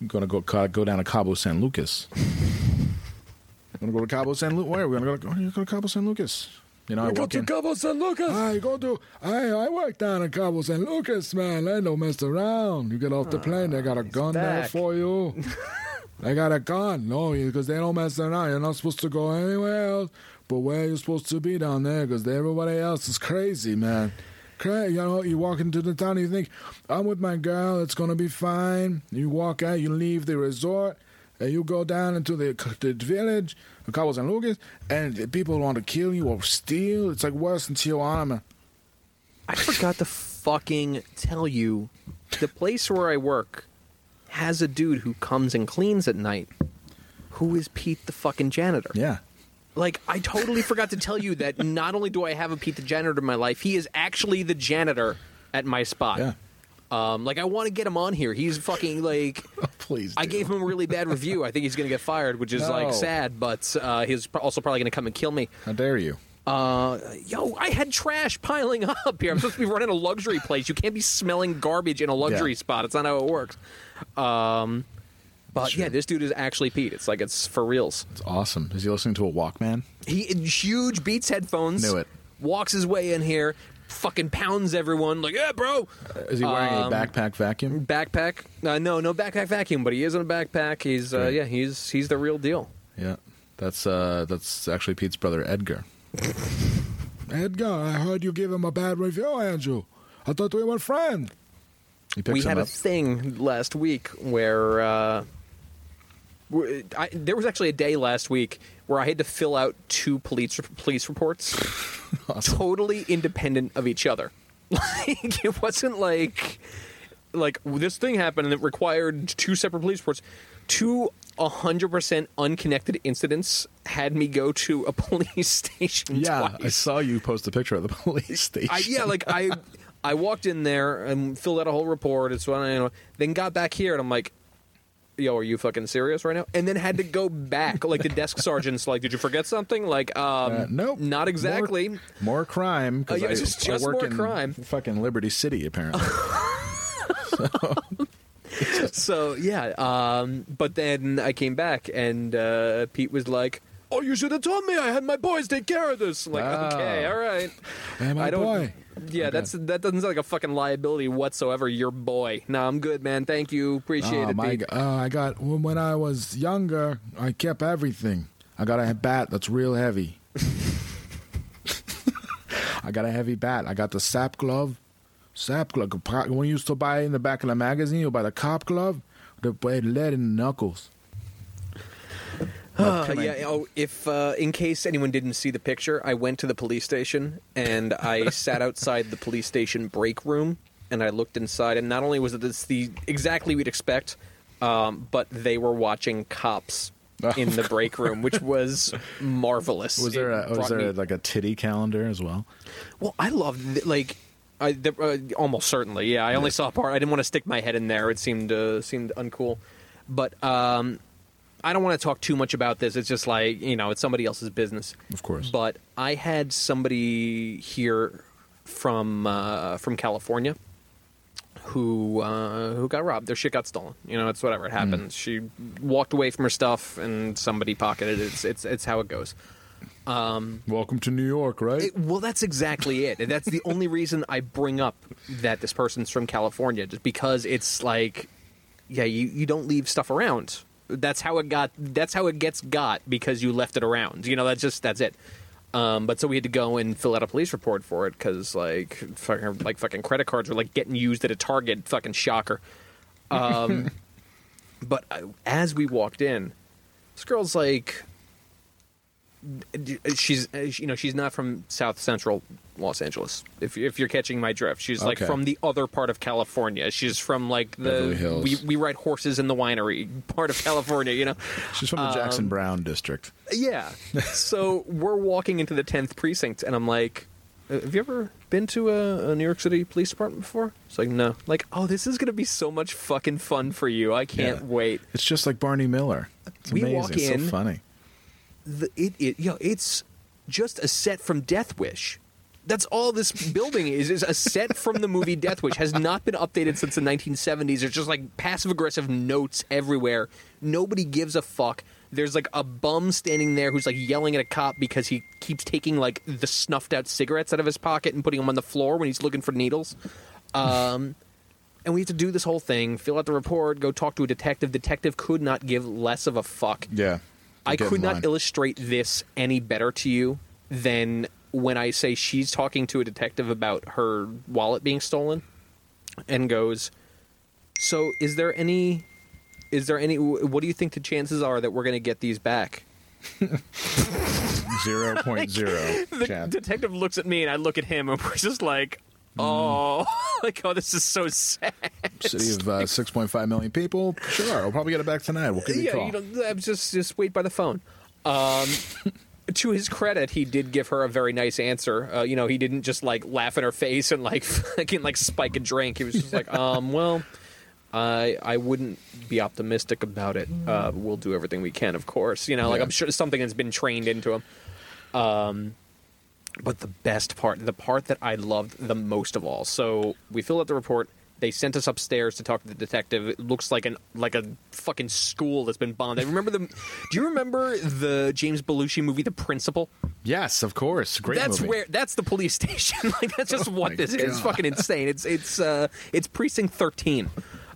I'm gonna go go down to Cabo San Lucas. I'm gonna go to Cabo San Lucas. Where? Are We're gonna go, We're gonna go to Cabo San Lucas. You know, I walk in. Cabo San Lucas. I go to. I I work down in Cabo San Lucas, man. They don't mess around. You get off the ah, plane, they got a gun there for you. They got a gun. No, because they don't mess around. You're not supposed to go anywhere else but where you're supposed to be down there because everybody else is crazy, man. Crazy. You know, you walk into the town, you think, I'm with my girl, it's going to be fine. You walk out, you leave the resort, and you go down into the, the village, the Cabo San Lucas, and the people want to kill you or steal. It's like worse than Tijuana. I forgot to fucking tell you, the place where I work has a dude who comes and cleans at night. Who is Pete the fucking janitor? Yeah. Like I totally forgot to tell you that not only do I have a Pete the janitor in my life, he is actually the janitor at my spot. Yeah. Um, like I want to get him on here. He's fucking like. Please. I gave him a really bad review. I think he's going to get fired, which is like sad, but uh, he's also probably going to come and kill me. How dare you? Uh, yo, I had trash piling up here. I'm supposed to be running a luxury place. You can't be smelling garbage in a luxury Yeah. spot. It's not how it works. Um, but Sure. yeah, this dude is actually Pete. It's like it's for reals. It's awesome. Is he listening to a Walkman? He huge Beats headphones. Knew it. Walks his way in here, fucking pounds everyone. Like, yeah, bro. Is he wearing Um, a backpack vacuum? Backpack? Uh, no, no backpack vacuum, but he is in a backpack. He's uh, yeah, he's he's the real deal. Yeah. That's uh that's actually Pete's brother Edgar. Edgar, I heard you give him a bad review, Andrew. I thought we were friends. He we had up. a thing last week where uh, w- I, there was actually a day last week where I had to fill out two police police reports, totally independent of each other. Like it wasn't like like this thing happened and it required two separate police reports. Two 100% unconnected incidents had me go to a police station yeah, twice. I saw you post a picture of the police station. I, yeah, like I, I walked in there and filled out a whole report. It's what I you know. Then got back here and I'm like, "Yo, are you fucking serious right now?" And then had to go back. Like the desk sergeant's like, "Did you forget something?" Like, um, Uh, nope. not exactly. More, more crime. 'cause Uh, yeah, I, just- I just work more in crime. Fucking Liberty City, apparently. So yeah, um, but then I came back and uh, Pete was like. Oh, you should have told me. I had my boys take care of this. I'm like, Ah. okay, all right. Hey, my I don't. boy. Yeah, that's that doesn't sound like a fucking liability whatsoever. Your boy. No, I'm good, man. Thank you. Appreciate Oh, it, my, g- uh, I got when, when I was younger, I kept everything. I got a bat that's real heavy. I got a heavy bat. I got the sap glove. Sap glove. When you used to buy in the back of the magazine, you buy the cop glove. The had lead in the knuckles. Uh, yeah. Oh, if uh, in case anyone didn't see the picture, I went to the police station and I sat outside the police station break room and I looked inside, and not only was it this the exactly we'd expect, um, but they were watching cops in the break room, which was marvelous. was there a, was there me- like a titty calendar as well? Well, I love like. I, there, uh, almost certainly, yeah. I only saw a part. I didn't want to stick my head in there. It seemed uh, seemed uncool, but um, I don't want to talk too much about this. It's just like you know, it's somebody else's business. Of course. But I had somebody here from uh, from California who uh, who got robbed. Their shit got stolen. You know, it's whatever. It happens. She walked away from her stuff, and somebody pocketed it. It's it's it's how it goes. Welcome to New York, right? It- well, that's exactly it. That's the only reason I bring up that this person's from California, just because it's like, yeah, you, you don't leave stuff around. That's how it got. That's how it gets got because you left it around. You know, that's just that's it. Um, but so we had to go and fill out a police report for it because like fucking like fucking credit cards were like getting used at a Target. Fucking shocker. Um, but uh, as we walked in, this girl's like, she's uh, you know she's not from South Central Los Angeles. If if you're catching my drift, she's like Okay. from the other part of California. She's from like Beverly the Hills. we we ride horses in the winery part of California. You know, She's from the um, Jackson Browne district. yeah. so we're walking into the tenth precinct, and I'm like. "Uh, Have you ever been to a, a New York City police department before? It's like no. Like, oh, this is gonna be so much fucking fun for you. I can't Yeah. wait. It's just like Barney Miller. It's We amazing. walk it's in- so funny. The, it, it you know, it's just a set from Death Wish. That's all this building is is a set from the movie Death Wish has not been updated since the 1970s. There's just like passive aggressive notes everywhere. Nobody gives a fuck. There's like a bum standing there who's like yelling at a cop because he keeps taking like the snuffed out cigarettes out of his pocket and putting them on the floor when he's looking for needles. Um, and we have to do this whole thing, fill out the report, go talk to a detective. Detective could not give less of a fuck. Yeah. I could not illustrate this any better to you than when I say she's talking to a detective about her wallet being stolen and goes, "So, is there any is there any what do you think the chances are that we're going to get these back?" Zero point zero The chance. detective looks at me and I look at him and we're just like, "Oh, like oh, this is so sad." City of uh, 6.5 million people. Sure, we'll probably get it back tonight. We'll give you a yeah, call. you know, I'm just just wait by the phone. Um, to his credit, he did give her a very nice answer. Uh, you know, he didn't just like laugh in her face and like fucking like spike a drink. He was just like, um, well, I I wouldn't be optimistic about it. Uh, we'll do everything we can, of course. You know, like Yeah. I'm sure something that's been trained into him. Um, but the best part, the part that I loved the most of all. So we filled out the report. They sent us upstairs to talk to the detective. It looks like an like a fucking school that's been bombed. I remember the. do you remember the James Belushi movie, The Principal? yes, of course. Great that's movie. where that's the police station. like that's just Oh what this is. It's fucking insane. It's it's uh it's precinct thirteen.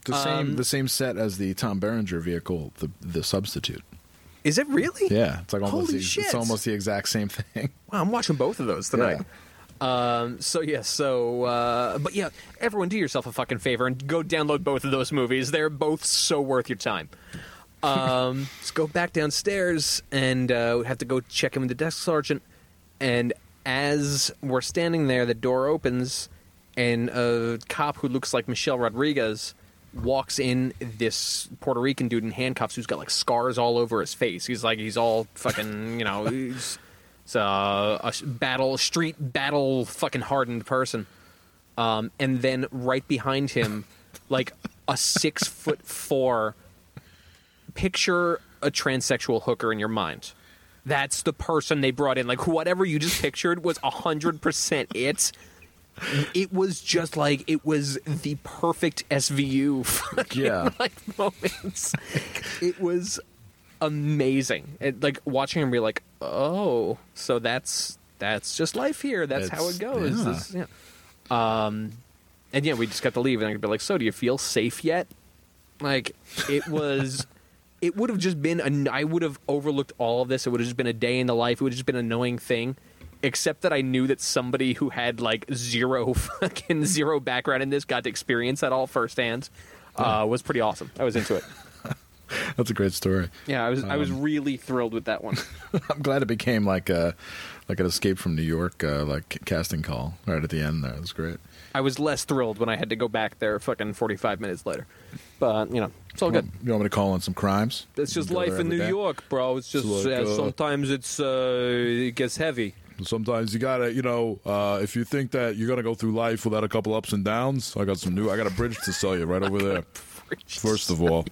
the um, same the same set as the Tom Berenger vehicle, the the substitute. Is it really? Yeah, it's like almost Holy the, shit. it's almost the exact same thing. Wow, I'm watching both of those tonight. Um, so yeah, so uh, but yeah, everyone do yourself a fucking favor and go download both of those movies. They're both so worth your time. Um, let's go back downstairs and uh, we have to go check in with the desk sergeant. And as we're standing there, the door opens and a cop who looks like Michelle Rodriguez walks in. This Puerto Rican dude in handcuffs who's got like scars all over his face. He's like he's all fucking you know. He's, it's uh, a battle street battle fucking hardened person um, and then right behind him like a six foot four picture a transsexual hooker in your mind that's the person they brought in like whatever you just pictured was 100% it it was just like it was the perfect svu Yeah. like moments it was amazing. And, like watching him be like, "Oh, so that's that's just life here. That's how it goes." yeah. This- yeah. Um, and yeah, we just got to leave, and I'd be like, "So, do you feel safe yet?" Like it was. It would have just been. A, I would have overlooked all of this. It would have just been a day in the life. It would have just been an annoying thing. Except that I knew that somebody who had like zero fucking zero background in this got to experience that all firsthand. Uh, was pretty awesome. I was into it. That's a great story. Yeah, I was I was really thrilled with that one. I'm glad it became like a like an escape from New York uh, like casting call right at the end there. It was great. I was less thrilled when I had to go back there fucking 45 minutes later. But, you know, it's all good. You want me to call in some crimes? It's just Go there life in every New day? York, bro. It's just It's like, uh, uh, sometimes it's uh, it gets heavy. Sometimes you gotta, you know, uh, if you think that you're gonna go through life without a couple ups and downs, I got some new. I got a bridge to sell you right over there. First of all,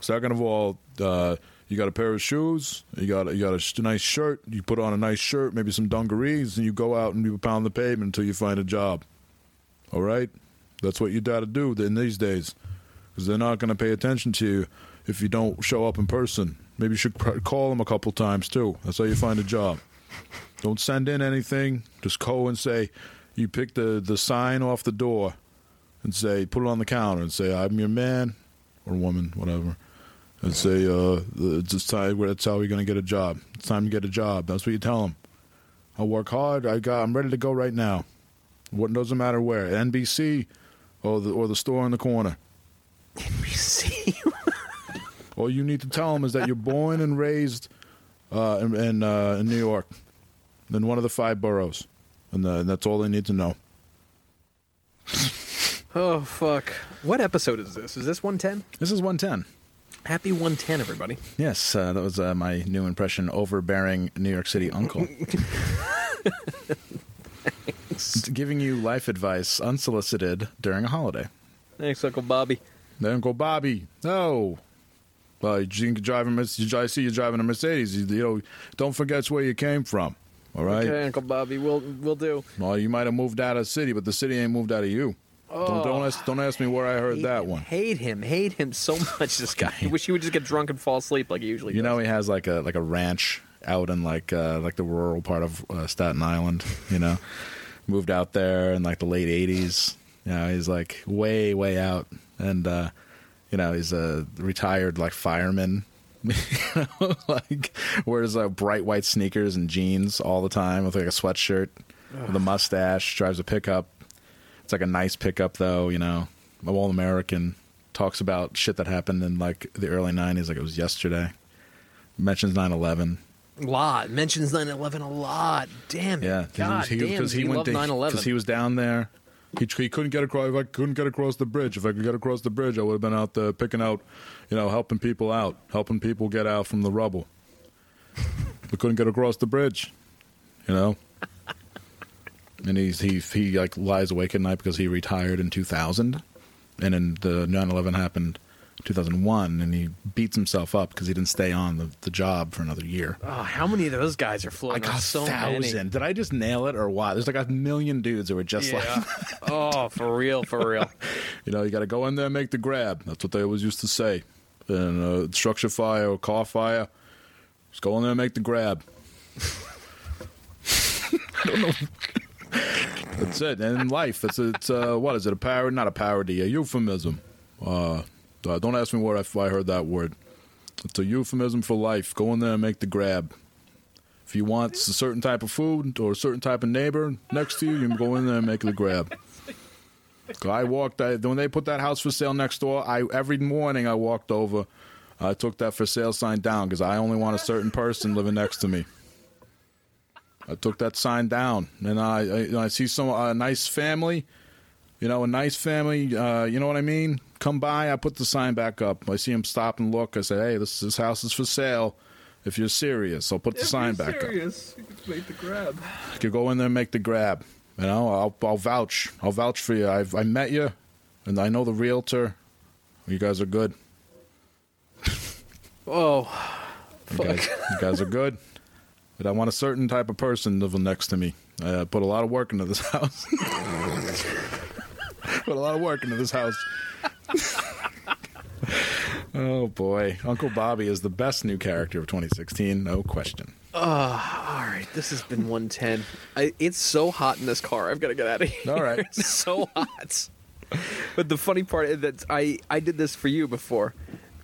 second of all, uh, you got a pair of shoes. You got you got a sh- nice shirt. You put on a nice shirt, maybe some dungarees, and you go out and you pound the pavement until you find a job. All right, that's what you got to do in these days, because they're not to pay attention to you if you don't show up in person. Maybe you should call them a couple times too. That's how you find a job. Don't send in anything. Just go and say you pick the, the sign off the door and say put it on the counter and say I'm your man or woman, whatever. And say uh it's time that's how you're gonna get a job. It's time to get a job. That's what you tell them. I work hard. I got. I'm ready to go right now. What doesn't matter where NBC or the or the store in the corner. See? All you need to tell them is that you're born and raised uh, in in, uh, in New York, in one of the five boroughs, and, uh, and that's all they need to know. oh, fuck. What episode is this? Is this 110? This is 110. Happy 110, everybody. Yes, uh, that was uh, my new impression, overbearing New York City uncle. Giving you life advice unsolicited during a holiday. Thanks, Uncle Bobby. Uncle Bobby, no. Well, you can drive a you I see you driving a Mercedes. You, you know, don't forget where you came from. All right. Okay, Uncle Bobby, we'll, we'll do. Well, you might have moved out of the city, but the city ain't moved out of you. Don't, don't ask. Don't ask me where I heard Hate that one. Hate him. Hate him so much, this guy. I wish he would just get drunk and fall asleep like he usually You does. know, he has like a like a ranch out in like uh, like the rural part of uh, Staten Island. You know, moved out there in like the late '80s. You know, he's like way, way out, and uh, you know, he's a retired like fireman. you know, like wears uh, bright white sneakers and jeans all the time with like a sweatshirt with a mustache. Drives a pickup. It's like a nice pickup though. You know, A all American. Talks about shit that happened in like the early '90s, like it was yesterday. Mentions 9/11. A lot mentions 9/11 a lot. Damn it. Yeah, he, because he, he, went to 9/11. because he was down there. He, he couldn't get across. If I couldn't get across the bridge, if I could get across the bridge, I would have been out there picking out, you know, helping people out, helping people get out from the rubble. we couldn't get across the bridge, you know. And he's he he like lies awake at night because he retired in 2000, and then the 9/11 happened 2001, and he beats himself up because he didn't stay on the, the job for another year. oh, how many of those guys are floating? I got so thousand. many. Did I just nail it or what? There's like a million dudes that were just like, oh, for real, for real. you know, you got to go in there and make the grab. That's what they always used to say. And uh, structure fire or car fire, just go in there and make the grab. I don't know. That's it. And in life, it's it's uh, what is it? A parody? Not a parody. A euphemism. Uh, uh, don't ask me where I, I heard that word. It's a euphemism for life. Go in there and make the grab. If you want a certain type of food or a certain type of neighbor next to you, you can go in there and make the grab. I walked. I, when they put that house for sale next door, I every morning I walked over. I took that for sale sign down because I only want a certain person living next to me. I took that sign down, and I I, I see some a nice family, you know, a nice family. Uh, you know what I mean? Come by. I put the sign back up. I see him stop and look. I say, "Hey, this this house is for sale. If you're serious, I'll put the sign back up." You can make the grab. You could go in there and make the grab. You know, I'll I'll vouch. I'll vouch for you. I've I met you, and I know the realtor. You guys are good. Oh, You guys, you guys are good. But I want a certain type of person living next to me. I put a lot of work into this house. put a lot of work into this house. oh boy, Uncle Bobby is the best new character of 2016, no question. Oh, all right. This has been 110. I, it's so hot in this car. I've got to get out of here. All right. It's so hot. But the funny part is that I, I did this for you before,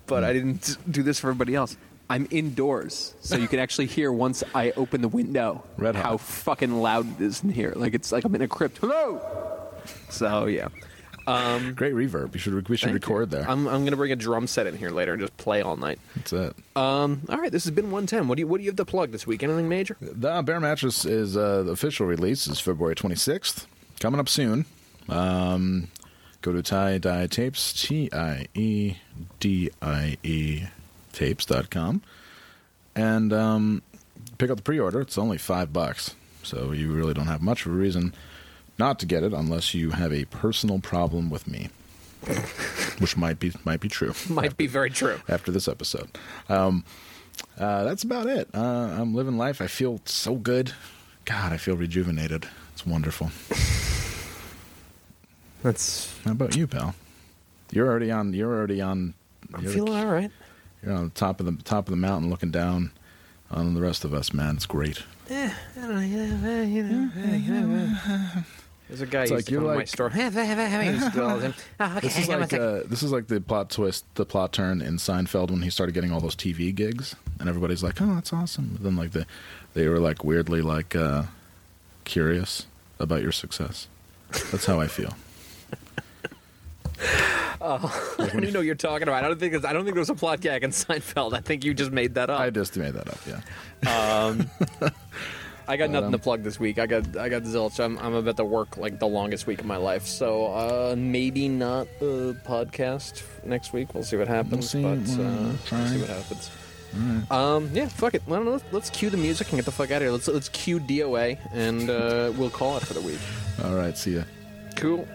but I hmm. didn't do this for everybody else. I'm indoors, so you can actually hear once I open the window Red hot. how fucking loud it is in here. Like it's like I'm in a crypt. Hello. So yeah, Great reverb. We should we should record you. there. I'm I'm gonna bring a drum set in here later and just play all night. That's it. Um, all right, this has been 110. What do you what do you have to plug this week? Anything major? The Bear Mattress is uh, the official release is February 26th, coming up soon. Um, go to Tie Dye Tapes, T I E D I E tapes.com, and um, pick up the pre-order. It's only five bucks, so you really don't have much of a reason not to get it unless you have a personal problem with me, which might be might be true Might be very true. after this episode. Um, uh, that's about it. Uh, I'm living life. I feel so good. God, I feel rejuvenated. It's wonderful. That's How about you, pal? You're already on. You're already on. I'm You're, feeling all right. you're on the top of the top of the mountain, looking down on the rest of us. Man, it's great. I don't know, you know, eh, you know, you know. There's a guy It's like you're come to my like- store. He used to do all the time. Oh, okay, This is hang on one like uh, this is like the plot twist, the plot turn in Seinfeld when he started getting all those TV gigs, and everybody's like, "Oh, that's awesome." But then like the, they were like weirdly like uh, curious about your success. That's how I feel. I don't even know what you're talking about. I don't think it's, I don't think there was a plot gag in Seinfeld. I think you just made that up. I just made that up. Yeah. I got nothing um, to plug this week. I got I got zilch. I'm I'm about to work like the longest week of my life. So uh, maybe not a podcast next week. We'll see what happens. see. but uh, We'll we'll see what happens. Um, yeah, fuck it. Let's, let's cue the music and get the fuck out of here. Let's let's cue DOA and uh, we'll call it for the week. All right. See ya. Cool.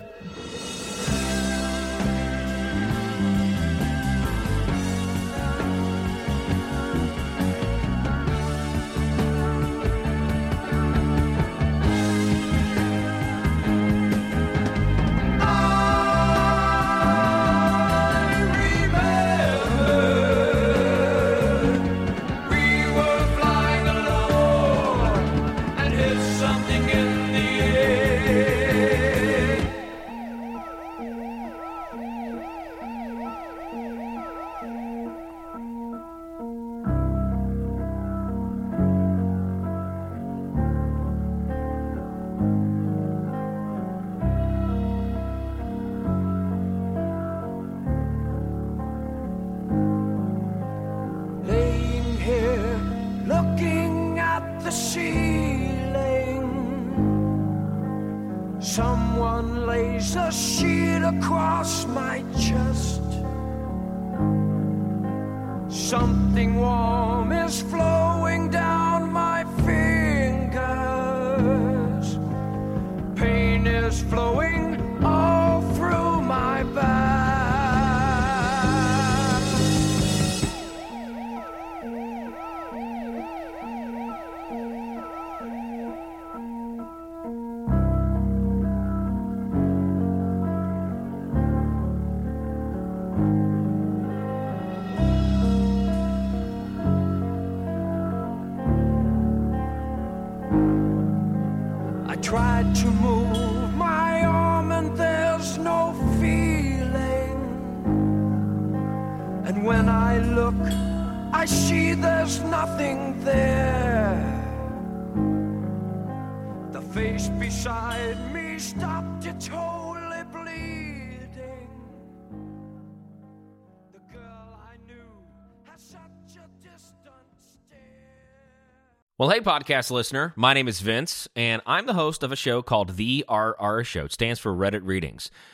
Someone lays a sheet across my chest. Something warm is flowing. There. The face beside me stopped its holy bleeding. The girl I knew has such a distant stare. Well, hey, podcast listener. My name is Vince, and I'm the host of a show called The RR Show. It stands for Reddit Readings.